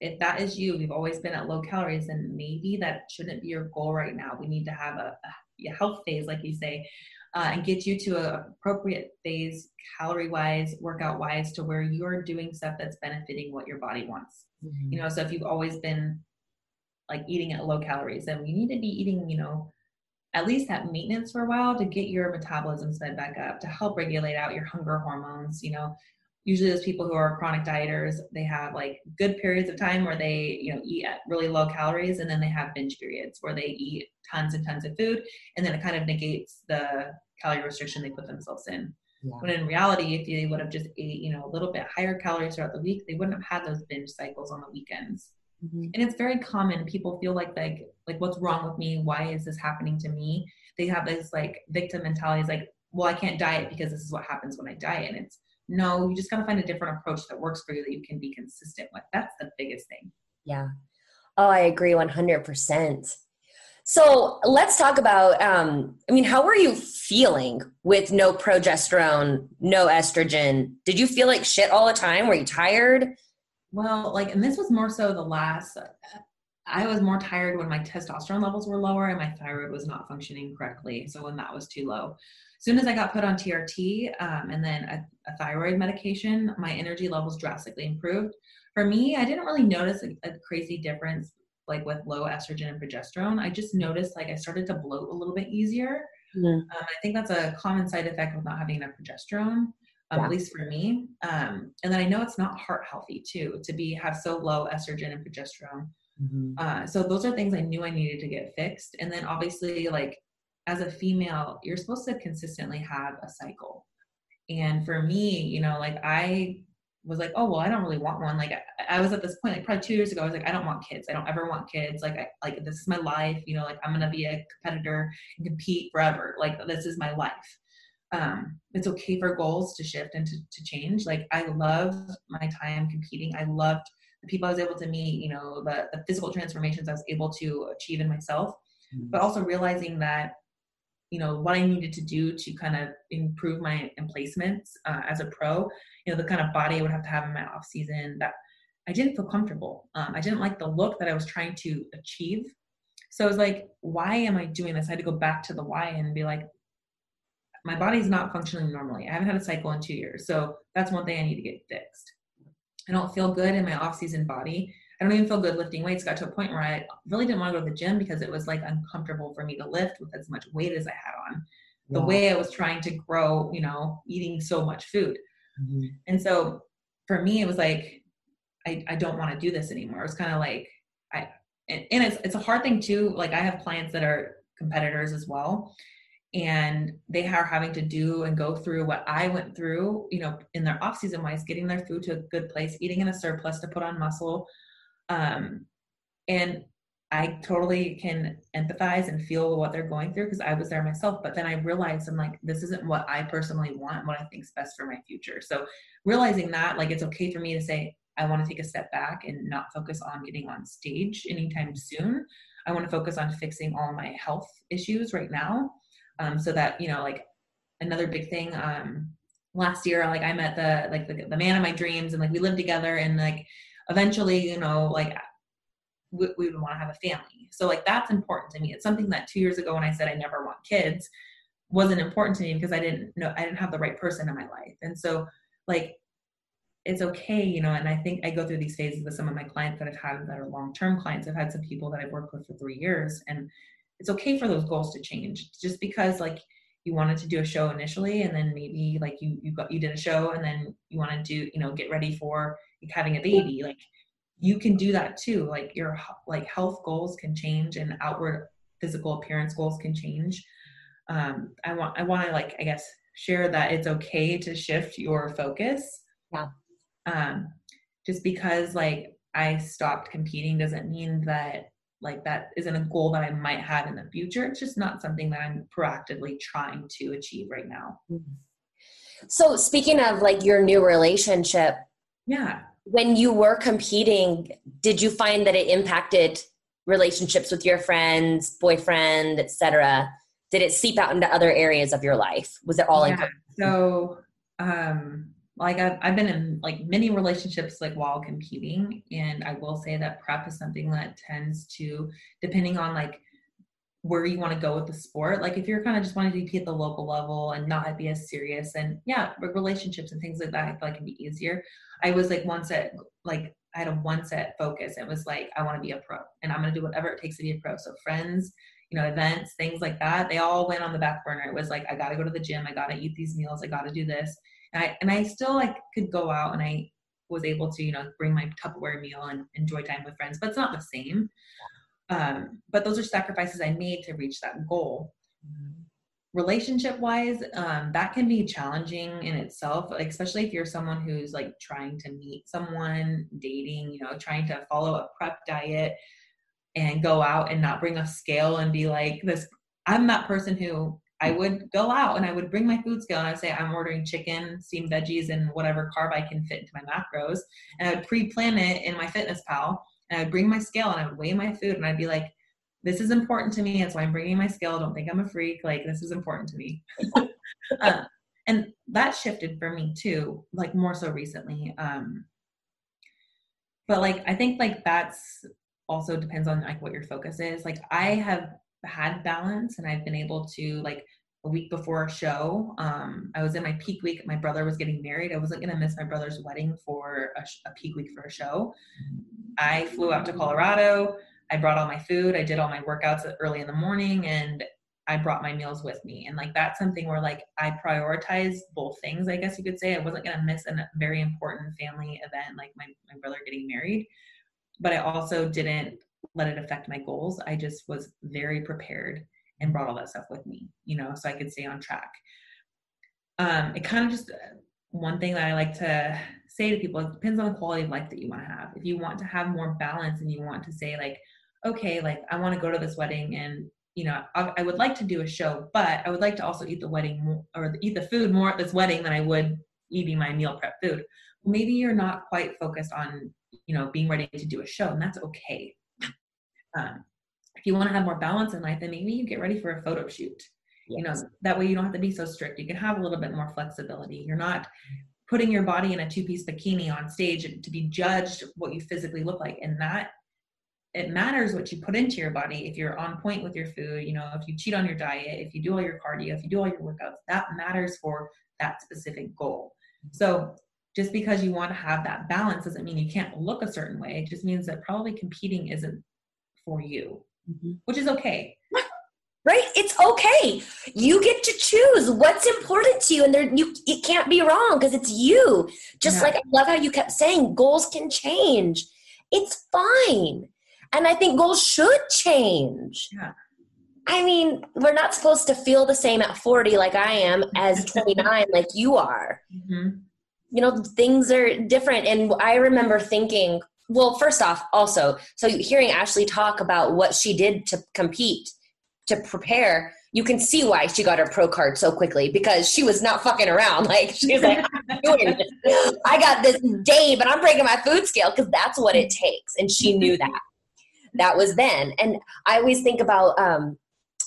If that is you you've always been at low calories then maybe that shouldn't be your goal right now. We need to have a, a health phase like you say uh, and get you to a appropriate phase calorie wise workout wise to where you're doing stuff that's benefiting what your body wants mm-hmm. you know so if you've always been like eating at low calories then you need to be eating you know at least at maintenance for a while to get your metabolism sped back up to help regulate out your hunger hormones you know usually those people who are chronic dieters they have like good periods of time where they you know eat at really low calories and then they have binge periods where they eat tons and tons of food and then it kind of negates the calorie restriction they put themselves in yeah. when in reality if they would have just ate you know a little bit higher calories throughout the week they wouldn't have had those binge cycles on the weekends mm-hmm. and it's very common people feel like like like what's wrong with me why is this happening to me they have this like victim mentality it's like well i can't diet because this is what happens when i diet and it's no, you just got to find a different approach that works for you that you can be consistent with. That's the biggest thing. Yeah. Oh, I agree 100%. So let's talk about, um, I mean, how were you feeling with no progesterone, no estrogen? Did you feel like shit all the time? Were you tired? well, like, and this was more so the last. I was more tired when my testosterone levels were lower and my thyroid was not functioning correctly. So when that was too low, as soon as I got put on TRT um, and then a, a, thyroid medication, my energy levels drastically improved. For me, I didn't really notice a, a crazy difference like with low estrogen and progesterone. I just noticed like I started to bloat a little bit easier. Mm-hmm. Um, I think that's a common side effect of not having enough progesterone. Um, yeah. at least for me. Um, and then I know it's not heart healthy too to be have so low estrogen and progesterone. Mm-hmm. Uh, so those are things I knew I needed to get fixed. And then obviously, like as a female, you're supposed to consistently have a cycle. And for me, you know, like I was like, oh well, I don't really want one. Like I, I, was at this point, like probably two years ago, I was like, I don't want kids. I don't ever want kids. Like I like this is my life. You know, like I'm gonna be a competitor and compete forever. Like this is my life. Um, it's okay for goals to shift and to, to change. Like I loved my time competing. I loved the people I was able to meet. You know, the the physical transformations I was able to achieve in myself, mm-hmm. but also realizing that you know what I needed to do to kind of improve my emplacements uh, as a pro. You know the kind of body I would have to have in my off season that I didn't feel comfortable. Um, I didn't like the look that I was trying to achieve. So I was like, why am I doing this? I had to go back to the why and be like, my body's not functioning normally. I haven't had a cycle in two years. So that's one thing I need to get fixed. I don't feel good in my off season body. I don't even feel good lifting weights. Got to a point where I really didn't want to go to the gym because it was like uncomfortable for me to lift with as much weight as I had on. The way I was trying to grow, you know, eating so much food. Mm-hmm. And so for me, it was like, I, I don't want to do this anymore. It was kind of like, I, and, and it's, it's a hard thing too. Like I have clients that are competitors as well and they are having to do and go through what I went through, you know, in their off season wise, getting their food to a good place, eating in a surplus to put on muscle, um, and I totally can empathize and feel what they're going through because I was there myself. But then I realized I'm like, this isn't what I personally want, what I think is best for my future. So realizing that, like, it's okay for me to say, I want to take a step back and not focus on getting on stage anytime soon. I want to focus on fixing all my health issues right now. Um, so that, you know, like another big thing, um, last year, like I met the, like the, the man of my dreams and like we lived together and like, eventually, you know, like we, we would want to have a family. So like that's important to me. It's something that two years ago when I said I never want kids wasn't important to me because I didn't know I didn't have the right person in my life. And so like it's okay, you know, and I think I go through these phases with some of my clients that I've had that are long-term clients. I've had some people that I've worked with for three years and it's okay for those goals to change just because like you wanted to do a show initially and then maybe like you you got you did a show and then you want to do you know get ready for having a baby. Like you can do that too. Like your like health goals can change and outward physical appearance goals can change. Um i want i want to like i guess share that it's okay to shift your focus. Yeah. Um just because like i stopped competing doesn't mean that like that isn't a goal that i might have in the future it's just not something that i'm proactively trying to achieve right now mm-hmm. so speaking of like your new relationship yeah when you were competing, did you find that it impacted relationships with your friends, boyfriend, etc.? Did it seep out into other areas of your life? Was it all yeah. So, um, like I've, I've been in like many relationships like while competing and i will say that prep is something that tends to depending on like where you want to go with the sport. Like if you're kind of just wanting to compete at the local level and not be as serious and yeah, relationships and things like that, I feel like can be easier. I was like one set, like I had a one set focus. It was like, I want to be a pro and I'm going to do whatever it takes to be a pro. So friends, you know, events, things like that, they all went on the back burner. It was like, I got to go to the gym. I got to eat these meals. I got to do this. And I, and I still like could go out and I was able to, you know, bring my Tupperware meal and enjoy time with friends, but it's not the same. Um, but those are sacrifices I made to reach that goal. Relationship wise, um, that can be challenging in itself, like, especially if you're someone who's like trying to meet someone, dating, you know, trying to follow a prep diet and go out and not bring a scale and be like this. I'm that person who I would go out and I would bring my food scale and I'd say I'm ordering chicken, steamed veggies, and whatever carb I can fit into my macros. And I would pre-plan it in MyFitnessPal. and I'd bring my scale and I would weigh my food and I'd be like, this is important to me. That's why I'm bringing my scale. Don't think I'm a freak. Like, this is important to me. uh, [laughs] and that shifted for me too, like more so recently. Um, but like i think like that's also depends on like what your focus is like i have had balance and i've been able to like a week before a show um i was in my peak week my brother was getting married i wasn't going to miss my brother's wedding for a, a peak week for a show i flew out to colorado i brought all my food i did all my workouts early in the morning and I brought my meals with me. And like that's something where like I prioritize both things, I guess you could say. I wasn't gonna miss a very important family event like my, my brother getting married, but I also didn't let it affect my goals. I just was very prepared and brought all that stuff with me, you know, so I could stay on track. Um, it kind of just one thing that I like to say to people, it depends on the quality of life that you want to have. If you want to have more balance and you want to say like, okay, like I want to go to this wedding and you know, I, I, would like to do a show, but I would like to also eat the wedding more, or eat the food more at this wedding than I would eating my meal prep food. maybe you're not quite focused on, you know, being ready to do a show, and that's okay. Um, if you want to have more balance in life, then maybe you get ready for a photo shoot. Yes. You know, that way you don't have to be so strict. You can have a little bit more flexibility. You're not putting your body in a two-piece bikini on stage to be judged what you physically look like, and that it matters what you put into your body if you're on point with your food you know if you cheat on your diet if you do all your cardio if you do all your workouts that matters for that specific goal so just because you want to have that balance doesn't mean you can't look a certain way it just means that probably competing isn't for you mm-hmm. which is okay [laughs] right it's okay you get to choose what's important to you and there you it can't be wrong because it's you just yeah. like i love how you kept saying goals can change it's fine and I think goals should change. Yeah. I mean, we're not supposed to feel the same at 40 like I am as [laughs] 29 like you are. Mm-hmm. You know, things are different. And I remember thinking, well, first off, also, so hearing Ashley talk about what she did to compete, to prepare, you can see why she got her pro card so quickly because she was not fucking around. [laughs] Like she was like, I got this day, but I'm breaking my food scale because that's what it takes. And she knew that that was then. And I always think about um,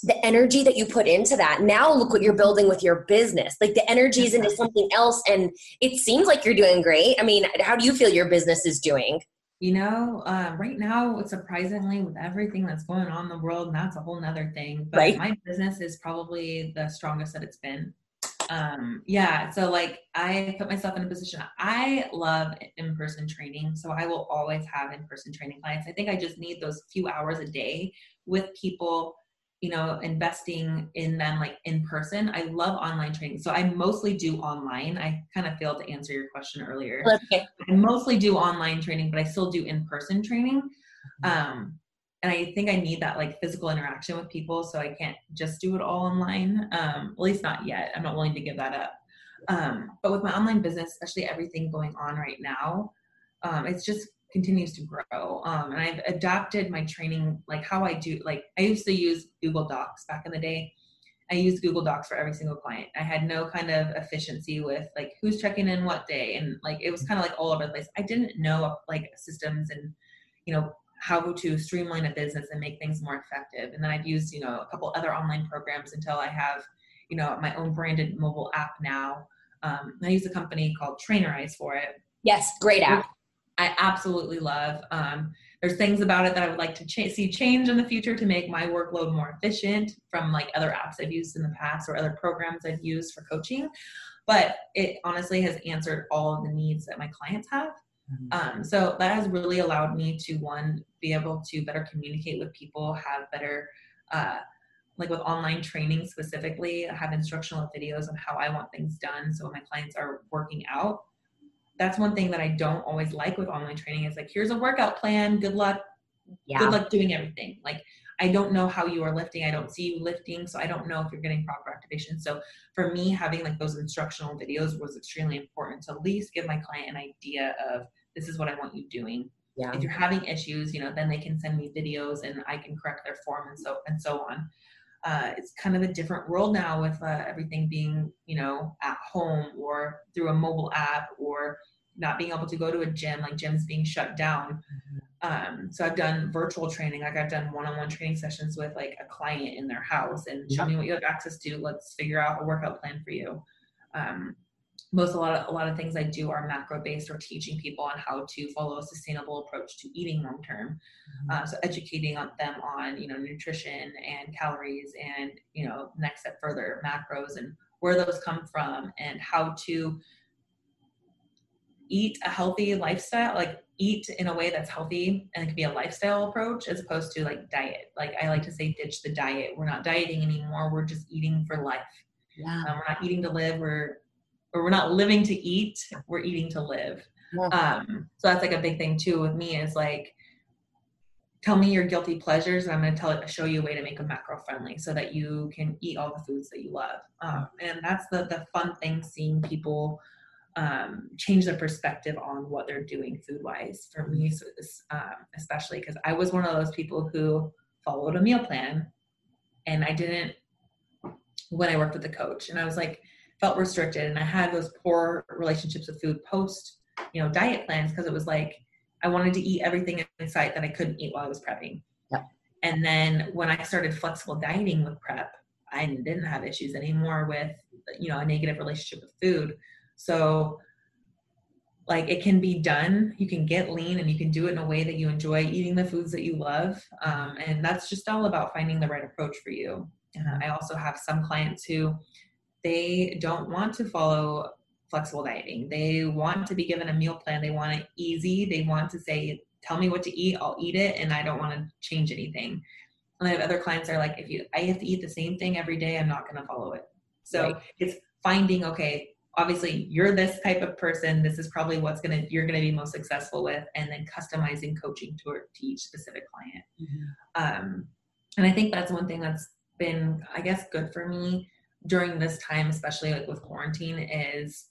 the energy that you put into that. Now look what you're building with your business. Like the energy is into something else, and it seems like you're doing great. I mean, how do you feel your business is doing? You know, uh, right now, surprisingly, with everything that's going on in the world, and that's a whole nother thing. But right. my business is probably the strongest that it's been um yeah so like i put myself in a position i love in-person training so i will always have in-person training clients i think i just need those few hours a day with people you know investing in them like in person i love online training so i mostly do online i kind of failed to answer your question earlier okay. i mostly do online training but i still do in-person training mm-hmm. um and I think I need that like physical interaction with people, so I can't just do it all online. Um, at least not yet. I'm not willing to give that up. Um, but with my online business, especially everything going on right now, um, it's just continues to grow. Um, and I've adapted my training, like how I do. Like I used to use Google Docs back in the day. I used Google Docs for every single client. I had no kind of efficiency with like who's checking in what day, and like it was kind of like all over the place. I didn't know like systems and you know how to streamline a business and make things more effective. And then I've used, you know, a couple other online programs until I have, you know, my own branded mobile app now. Um, I use a company called Trainerize for it. Yes, great app. I absolutely love. Um, there's things about it that I would like to ch- see change in the future to make my workload more efficient from like other apps I've used in the past or other programs I've used for coaching. But it honestly has answered all of the needs that my clients have. Mm-hmm. Um, so that has really allowed me to one be able to better communicate with people, have better uh, like with online training specifically, have instructional videos of how I want things done. So when my clients are working out, that's one thing that I don't always like with online training is like, here's a workout plan. Good luck. Yeah. Good luck doing everything. Like I don't know how you are lifting. I don't see you lifting, so I don't know if you're getting proper activation. So for me, having like those instructional videos was extremely important to at least give my client an idea of this is what I want you doing. Yeah. If you're having issues, you know, then they can send me videos and I can correct their form and so and so on. Uh, it's kind of a different world now with uh, everything being, you know, at home or through a mobile app or not being able to go to a gym, like gyms being shut down. Mm-hmm. Um, so I've done virtual training, like I've done one-on-one training sessions with like a client in their house and show me what you have access to. Let's figure out a workout plan for you. Um, most a lot of a lot of things I do are macro based or teaching people on how to follow a sustainable approach to eating long term. Mm-hmm. Uh, so educating on them on you know nutrition and calories and you know next step further macros and where those come from and how to eat a healthy lifestyle like eat in a way that's healthy and it can be a lifestyle approach as opposed to like diet like i like to say ditch the diet we're not dieting anymore we're just eating for life yeah. Um, we're not eating to live we're or we're not living to eat we're eating to live yeah. um so that's like a big thing too with me is like tell me your guilty pleasures and i'm going to tell show you a way to make them macro friendly so that you can eat all the foods that you love um, and that's the the fun thing seeing people um, change their perspective on what they're doing food wise for me so this, um, especially because i was one of those people who followed a meal plan and i didn't when i worked with the coach and i was like felt restricted and i had those poor relationships with food post you know diet plans because it was like I wanted to eat everything in sight that I couldn't eat while I was prepping. Yep. And then when I started flexible dieting with prep, I didn't have issues anymore with, you know, a negative relationship with food. So like it can be done. You can get lean and you can do it in a way that you enjoy eating the foods that you love. Um, and that's just all about finding the right approach for you. Uh, I also have some clients who they don't want to follow flexible dieting. They want to be given a meal plan. They want it easy. They want to say, tell me what to eat, I'll eat it, and I don't want to change anything. And I have other clients that are like, if you I have to eat the same thing every day, I'm not gonna follow it. So right. it's finding, okay, obviously you're this type of person, this is probably what's gonna you're gonna be most successful with, and then customizing coaching to, to each specific client. Mm-hmm. Um, and I think that's one thing that's been, I guess, good for me during this time, especially like with quarantine, is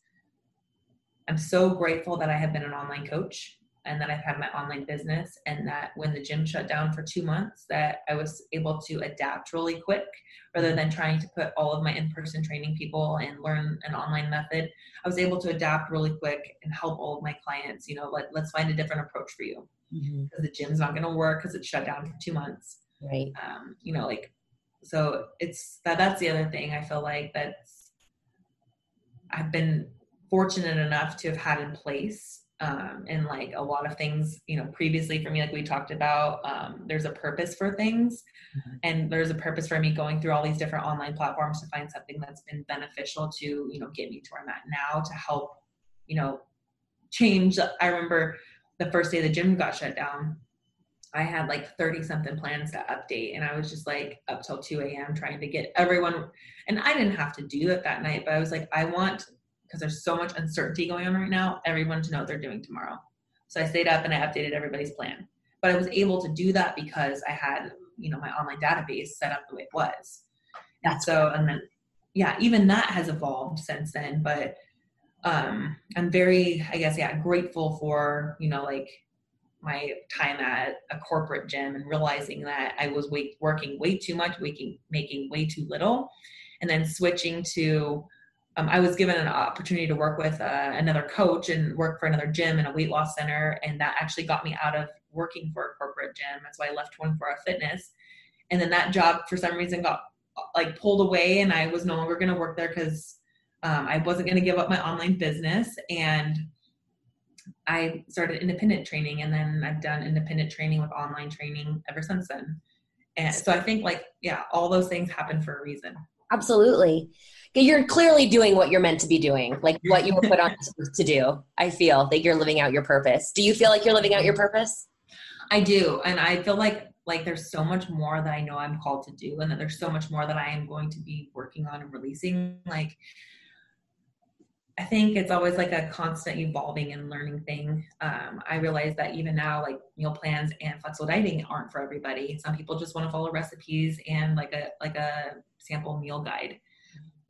I'm so grateful that I have been an online coach and that I've had my online business and that when the gym shut down for two months that I was able to adapt really quick rather than trying to put all of my in-person training people and learn an online method. I was able to adapt really quick and help all of my clients, you know, let, let's find a different approach for you because mm-hmm. the gym's not going to work because it's shut down for two months. Right. Um, you know, like, so it's that, that's the other thing I feel like that's, I've been fortunate enough to have had in place um, and like a lot of things you know previously for me like we talked about um, there's a purpose for things mm-hmm. and there's a purpose for me going through all these different online platforms to find something that's been beneficial to you know get me to where i'm at now to help you know change i remember the first day the gym got shut down I had like 30 something plans to update and I was just like up till 2 a.m. trying to get everyone and I didn't have to do it that night, but I was like, I want because there's so much uncertainty going on right now, everyone to know what they're doing tomorrow. So I stayed up and I updated everybody's plan. But I was able to do that because I had, you know, my online database set up the way it was. And so, and then, yeah, even that has evolved since then. But um, I'm very, I guess, yeah, grateful for, you know, like my time at a corporate gym and realizing that I was working way too much, making, making way too little, and then switching to um, I was given an opportunity to work with uh, another coach and work for another gym and a weight loss center, and that actually got me out of working for a corporate gym. That's why I left 24 Hour Fitness, and then that job for some reason got like pulled away, and I was no longer going to work there because um, I wasn't going to give up my online business, and I started independent training, and then I've done independent training with online training ever since then. And so I think like yeah, all those things happen for a reason. Absolutely you're clearly doing what you're meant to be doing, like what you were put on to do. I feel that you're living out your purpose. Do you feel like you're living out your purpose? I do, and I feel like like there's so much more that I know I'm called to do, and that there's so much more that I am going to be working on and releasing. Like, I think it's always like a constant evolving and learning thing. Um, I realize that even now, like meal plans and flexible dieting aren't for everybody. Some people just want to follow recipes and like a like a sample meal guide.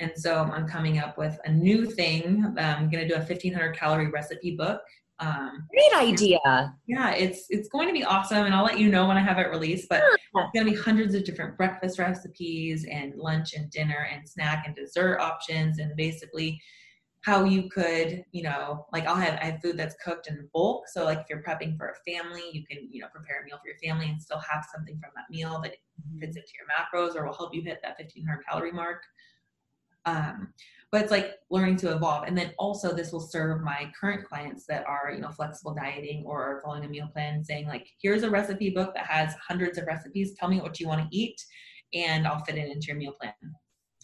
And so I'm coming up with a new thing. I'm going to do a 1500 calorie recipe book. Um, Great idea. Yeah, it's it's going to be awesome, and I'll let you know when I have it released. But it's going to be hundreds of different breakfast recipes, and lunch and dinner, and snack and dessert options, and basically how you could, you know, like I'll have I have food that's cooked in bulk. So like if you're prepping for a family, you can, you know, prepare a meal for your family and still have something from that meal that fits into your macros or will help you hit that 1500 calorie mark. Um, but it's like learning to evolve. And then also this will serve my current clients that are you know flexible dieting or following a meal plan saying like here's a recipe book that has hundreds of recipes. Tell me what you want to eat and i'll fit it into your meal plan.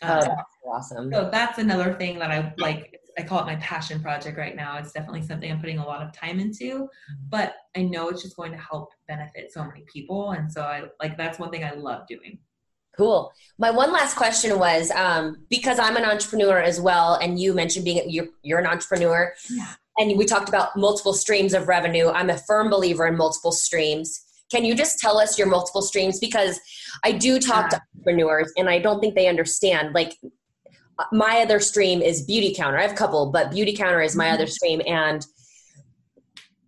Oh, um, that's awesome. so that's another thing that i like i call it my passion project right now it's definitely something i'm putting a lot of time into mm-hmm. but i know it's just going to help benefit so many people and so i like that's one thing i love doing Cool. My one last question was um, because I'm an entrepreneur as well, and you mentioned being you're, you're an entrepreneur, yeah. and we talked about multiple streams of revenue. I'm a firm believer in multiple streams. Can you just tell us your multiple streams? Because I do talk yeah. to entrepreneurs, and I don't think they understand. Like my other stream is Beautycounter. I have a couple, but Beautycounter is my mm-hmm. other stream, and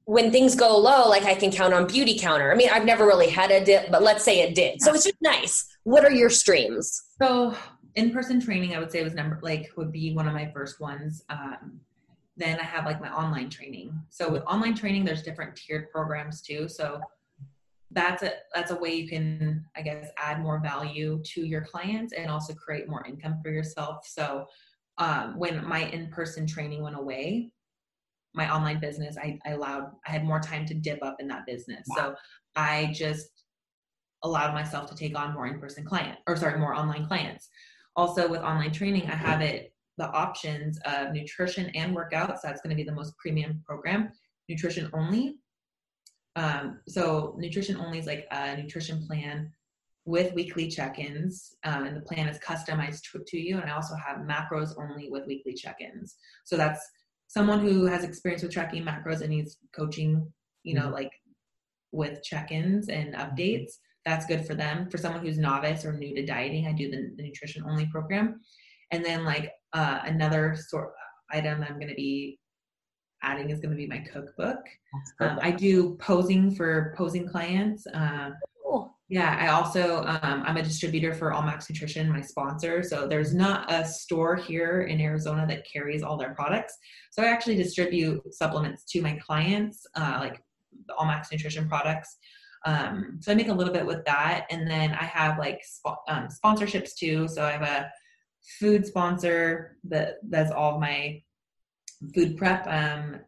when things go low, like I can count on Beautycounter. I mean, I've never really had a dip, but let's say it did. So it's just nice. What are your streams? So in-person training, I would say was number like would be one of my first ones. Um, then I have like my online training. So with online training, there's different tiered programs too. So that's a that's a way you can, I guess, add more value to your clients and also create more income for yourself. So um, when my in-person training went away, my online business, I, I allowed, I had more time to dip up in that business. Wow. So I just allowed myself to take on more in-person client or sorry, more online clients. Also with online training, I have it, the options of nutrition and workouts. That's going to be the most premium program, nutrition only. Um, so nutrition only is like a nutrition plan with weekly check-ins uh, and the plan is customized to, to, you and i also have macros only with weekly check-ins so that's someone who has experience with tracking macros and needs coaching, you know, mm-hmm. like with check-ins and updates, that's good for them. For someone who's novice or new to dieting, I do the, the nutrition only program. And then like uh, another sort item I'm going to be adding is going to be my cookbook. Um, I do posing for posing clients. Uh, yeah, I also um, I'm a distributor for Allmax Nutrition, my sponsor. So there's not a store here in Arizona that carries all their products. So I actually distribute supplements to my clients, uh, like the Allmax Nutrition products. Um, so I make a little bit with that, and then I have like sp- um, sponsorships too. So I have a food sponsor that does all of my food prep. Um,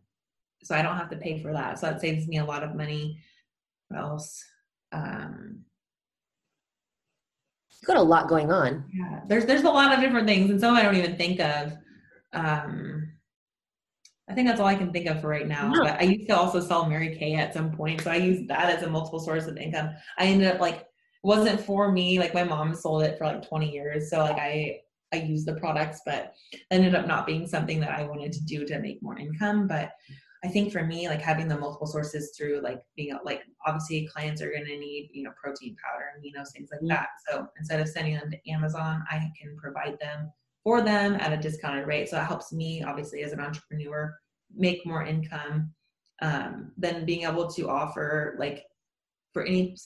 so I don't have to pay for that. So that saves me a lot of money. What else? Um, You've got a lot going on. Yeah, there's there's a lot of different things, and some I don't even think of. Um, I think that's all I can think of for right now. Yeah. But I used to also sell Mary Kay at some point, so I used that as a multiple source of income. I ended up like wasn't for me. Like my mom sold it for like 20 years, so like I I used the products, but ended up not being something that I wanted to do to make more income. But I think for me, like having the multiple sources through like being like obviously clients are going to need you know protein powder, aminos, things like mm-hmm. that. So instead of sending them to Amazon, I can provide them for them at a discounted rate. So it helps me obviously as an entrepreneur make more income um, than being able to offer like for any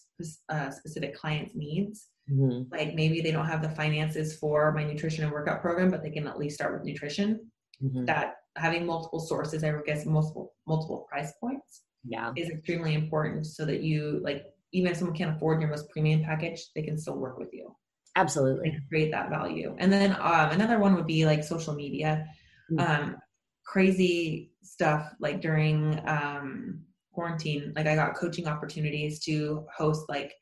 uh, specific client's needs. Mm-hmm. Like maybe they don't have the finances for my nutrition and workout program, but they can at least start with nutrition. Mm-hmm. That having multiple sources, I would guess multiple multiple price points, yeah, is extremely important so that you like even if someone can't afford your most premium package, they can still work with you. Absolutely, create that value. And then um, another one would be like social media, mm-hmm. um, crazy stuff like during um, quarantine. Like I got coaching opportunities to host like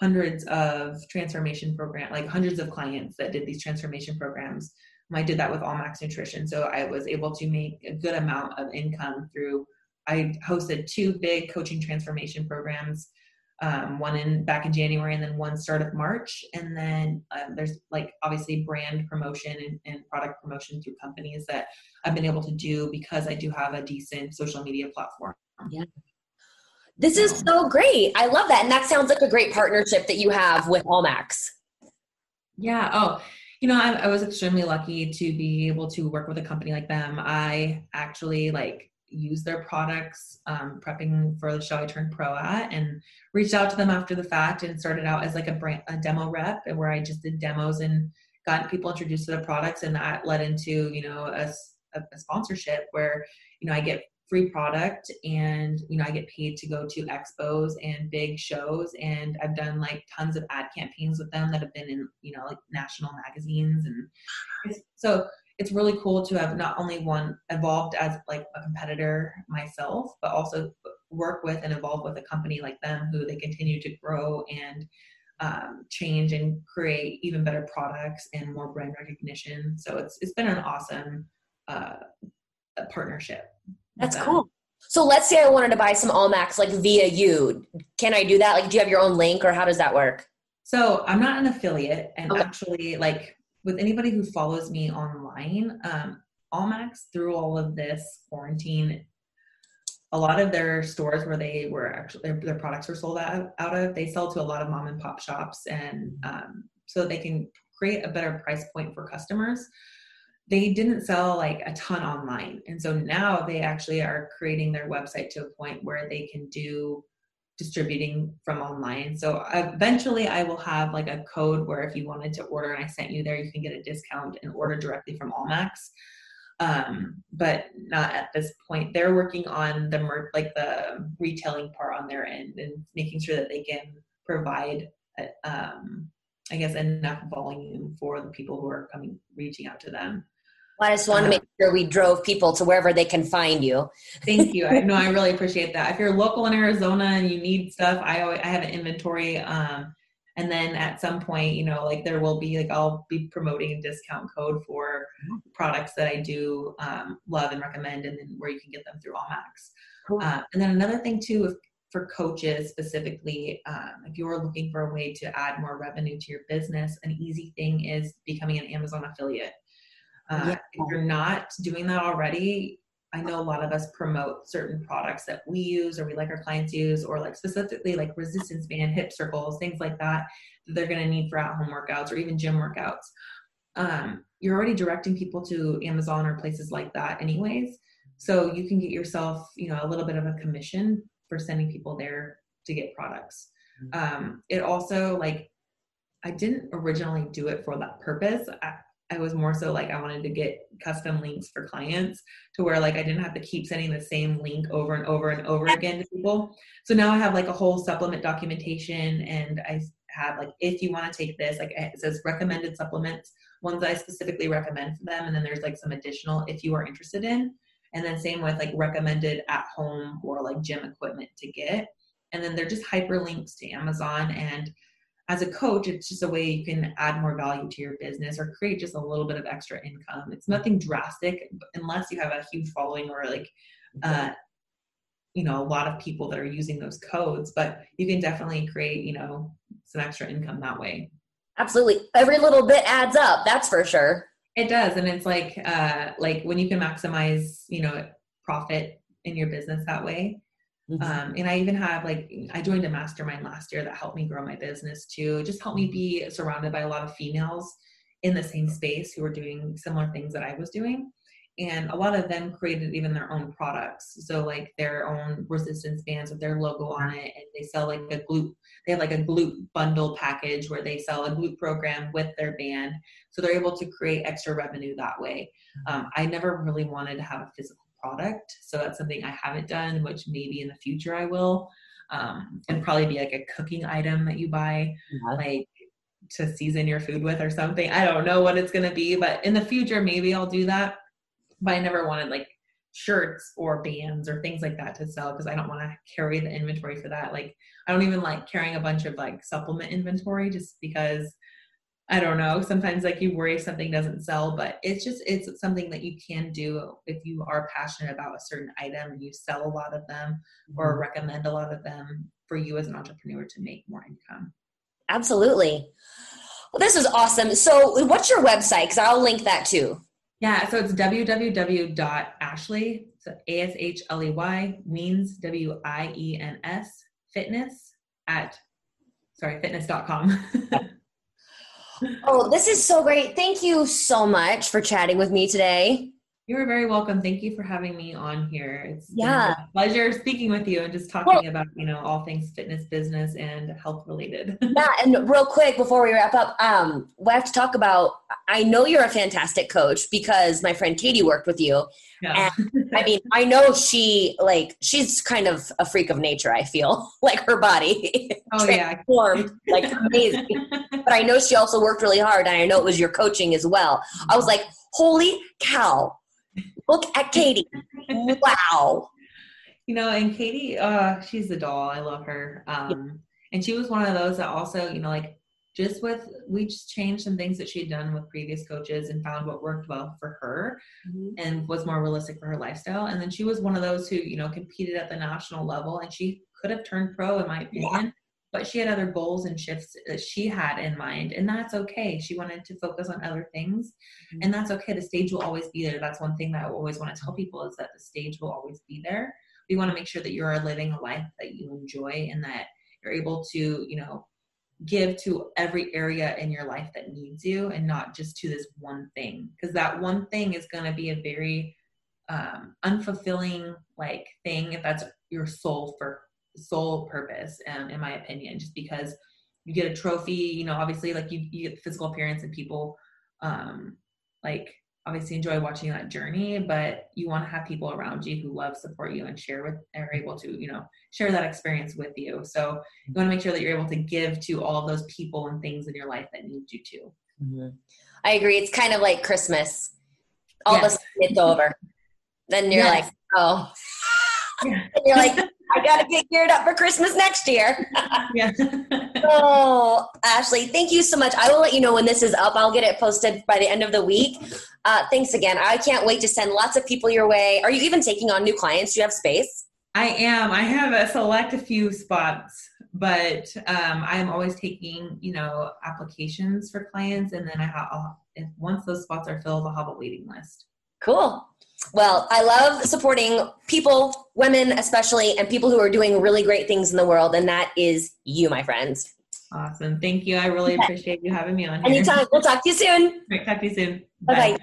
hundreds of transformation program, like hundreds of clients that did these transformation programs I did that with Allmax Nutrition. So I was able to make a good amount of income through, I hosted two big coaching transformation programs. Um, one in back in January and then one start of March. And then um, there's like obviously brand promotion and, and, product promotion through companies that I've been able to do because I do have a decent social media platform. Yeah. This is so great. I love that. And that sounds like a great partnership that you have with Allmax. Yeah. Oh, you know, I, I, was extremely lucky to be able to work with a company like them. I actually like use their products um, prepping for the show I turned pro at and reached out to them after the fact and started out as like a brand, a demo rep where I just did demos and got people introduced to the products and that led into, you know, a, a, a sponsorship where, you know, I get free product and you know i get paid to go to expos and big shows and i've done like tons of ad campaigns with them that have been in you know like national magazines and so it's really cool to have not only one evolved as like a competitor myself but also work with and evolve with a company like them who they continue to grow and um, change and create even better products and more brand recognition. So it's it's been an awesome uh, partnership that's cool. So let's say I wanted to buy some Allmax like via you. Can I do that? Like, do you have your own link or how does that work? So I'm not an affiliate, and okay. actually, like with anybody who follows me online, um, Allmax through all of this quarantine, a lot of their stores where they were actually their, their products were sold out, out of, they sell to a lot of mom and pop shops, and um, so they can create a better price point for customers they didn't sell like a ton online. And so now they actually are creating their website to a point where they can do distributing from online. So eventually I will have like a code where if you wanted to order and I sent you there, you can get a discount and order directly from Allmax. Um, but not at this point. They're working on the mer- like the retailing part on their end and making sure that they can provide, uh, um, I guess, enough volume for the people who are coming, reaching out to them. I just want to make sure we drove people to wherever they can find you. Thank you. I know I really appreciate that. If you're local in Arizona and you need stuff, I always, I have an inventory. Um, and then at some point, you know, like there will be like I'll be promoting a discount code for products that I do um, love and recommend, and then where you can get them through Allmax. Cool. Uh, and then another thing too, if, for coaches specifically, um, if you're looking for a way to add more revenue to your business, an easy thing is becoming an Amazon affiliate. Uh, yeah. If you're not doing that already, I know a lot of us promote certain products that we use or we like our clients use, or like specifically like resistance band, hip circles, things like that that they're going to need for at home workouts or even gym workouts. Um, you're already directing people to Amazon or places like that, anyways. So you can get yourself, you know, a little bit of a commission for sending people there to get products. Mm-hmm. Um, it also like I didn't originally do it for that purpose. I, I was more so like I wanted to get custom links for clients to where like I didn't have to keep sending the same link over and over and over again to people. So now I have like a whole supplement documentation and I have like if you want to take this like it says recommended supplements ones I specifically recommend for them and then there's like some additional if you are interested in. And then same with like recommended at home or like gym equipment to get. And then they're just hyperlinks to Amazon and as a coach, it's just a way you can add more value to your business or create just a little bit of extra income. It's nothing drastic unless you have a huge following or like, uh, you know, a lot of people that are using those codes, but you can definitely create, you know, some extra income that way. Absolutely. Every little bit adds up. That's for sure. It does. And it's like, uh, like when you can maximize, you know, profit in your business that way, Mm-hmm. Um, and I even have like I joined a mastermind last year that helped me grow my business too. It just helped me be surrounded by a lot of females in the same space who were doing similar things that I was doing. And a lot of them created even their own products. So like their own resistance bands with their logo on it. And they sell like a glute, they have like a glute bundle package where they sell a glute program with their band. So they're able to create extra revenue that way. Mm-hmm. Um, I never really wanted to have a physical product. So that's something I haven't done, which maybe in the future I will. Um, and probably be like a cooking item that you buy, yeah. like to season your food with or something. I don't know what it's going to be, but in the future, maybe I'll do that. But I never wanted like shirts or bands or things like that to sell because I don't want to carry the inventory for that. Like, I don't even like carrying a bunch of like supplement inventory just because I don't know. Sometimes like you worry something doesn't sell, but it's just it's something that you can do if you are passionate about a certain item and you sell a lot of them or mm-hmm. recommend a lot of them for you as an entrepreneur to make more income. Absolutely. Well, this is awesome. So, what's your website? Because I'll link that too. Yeah, so it's www.ashley, so A S H L E Y, Wiens, W I E N S, fitness at, sorry, fitness.com. [laughs] oh, this is so great. Thank you so much for chatting with me today. You're very welcome. Thank you for having me on here. It's yeah. pleasure speaking with you and just talking well, about, you know, all things fitness business and health related. [laughs] yeah, and real quick before we wrap up, um, we have to talk about I know you're a fantastic coach because my friend Katie worked with you. Yeah. And I [laughs] mean, I know she like she's kind of a freak of nature, I feel. [laughs] like her body. Oh yeah. Formed. Like amazing. but I know she also worked really hard and I know it was your coaching as well. I was like, holy cow Look at Katie. wow. You know, and Katie, uh, she's a doll. I love her. Um, yeah. and she was one of those that also, you know, like just with we just changed some things that she had done with previous coaches and found what worked well for her mm-hmm. and was more realistic for her lifestyle. And then she was one of those who, you know, competed at the national level and she could have turned pro in my opinion. Yeah but she had other goals and shifts that she had in mind and that's okay. She wanted to focus on other things mm-hmm. and that's okay. The stage will always be there. That's one thing that i always want to tell people is that the stage will always be there. We want to make sure that you're living a life that you enjoy and that you're able to you know give to every area in your life that needs you and not just to this one thing because that one thing is going to be a very um, unfulfilling like thing if that's your sole for sole purpose, um, in my opinion, just because you get a trophy, you know, obviously like you, you get physical appearance and people um, like obviously enjoy watching that journey, but you want to have people around you who love, support you and share with, are able to, you know, share that experience with you. So you want to make sure that you're able to give to all those people and things in your life that need you to. Mm-hmm. I agree. It's kind of like Christmas. All yes. of a sudden it's over. Then you're yes. like, oh, yeah. [laughs] and you're like, I got to get geared up for Christmas next year. [laughs] yeah. [laughs] oh, Ashley, thank you so much. I will let you know when this is up. I'll get it posted by the end of the week. Uh, thanks again. I can't wait to send lots of people your way. Are you even taking on new clients? Do you have space? I am. I have a select a few spots, but um, I'm always taking, you know, applications for clients, and then I have. once those spots are filled, I'll have a waiting list. Cool. Well, I love supporting people, women especially, and people who are doing really great things in the world, and that is you, my friends. Awesome. Thank you. I really appreciate you having me on here. Anytime. We'll talk to you soon. Right, talk to you soon. Bye bye.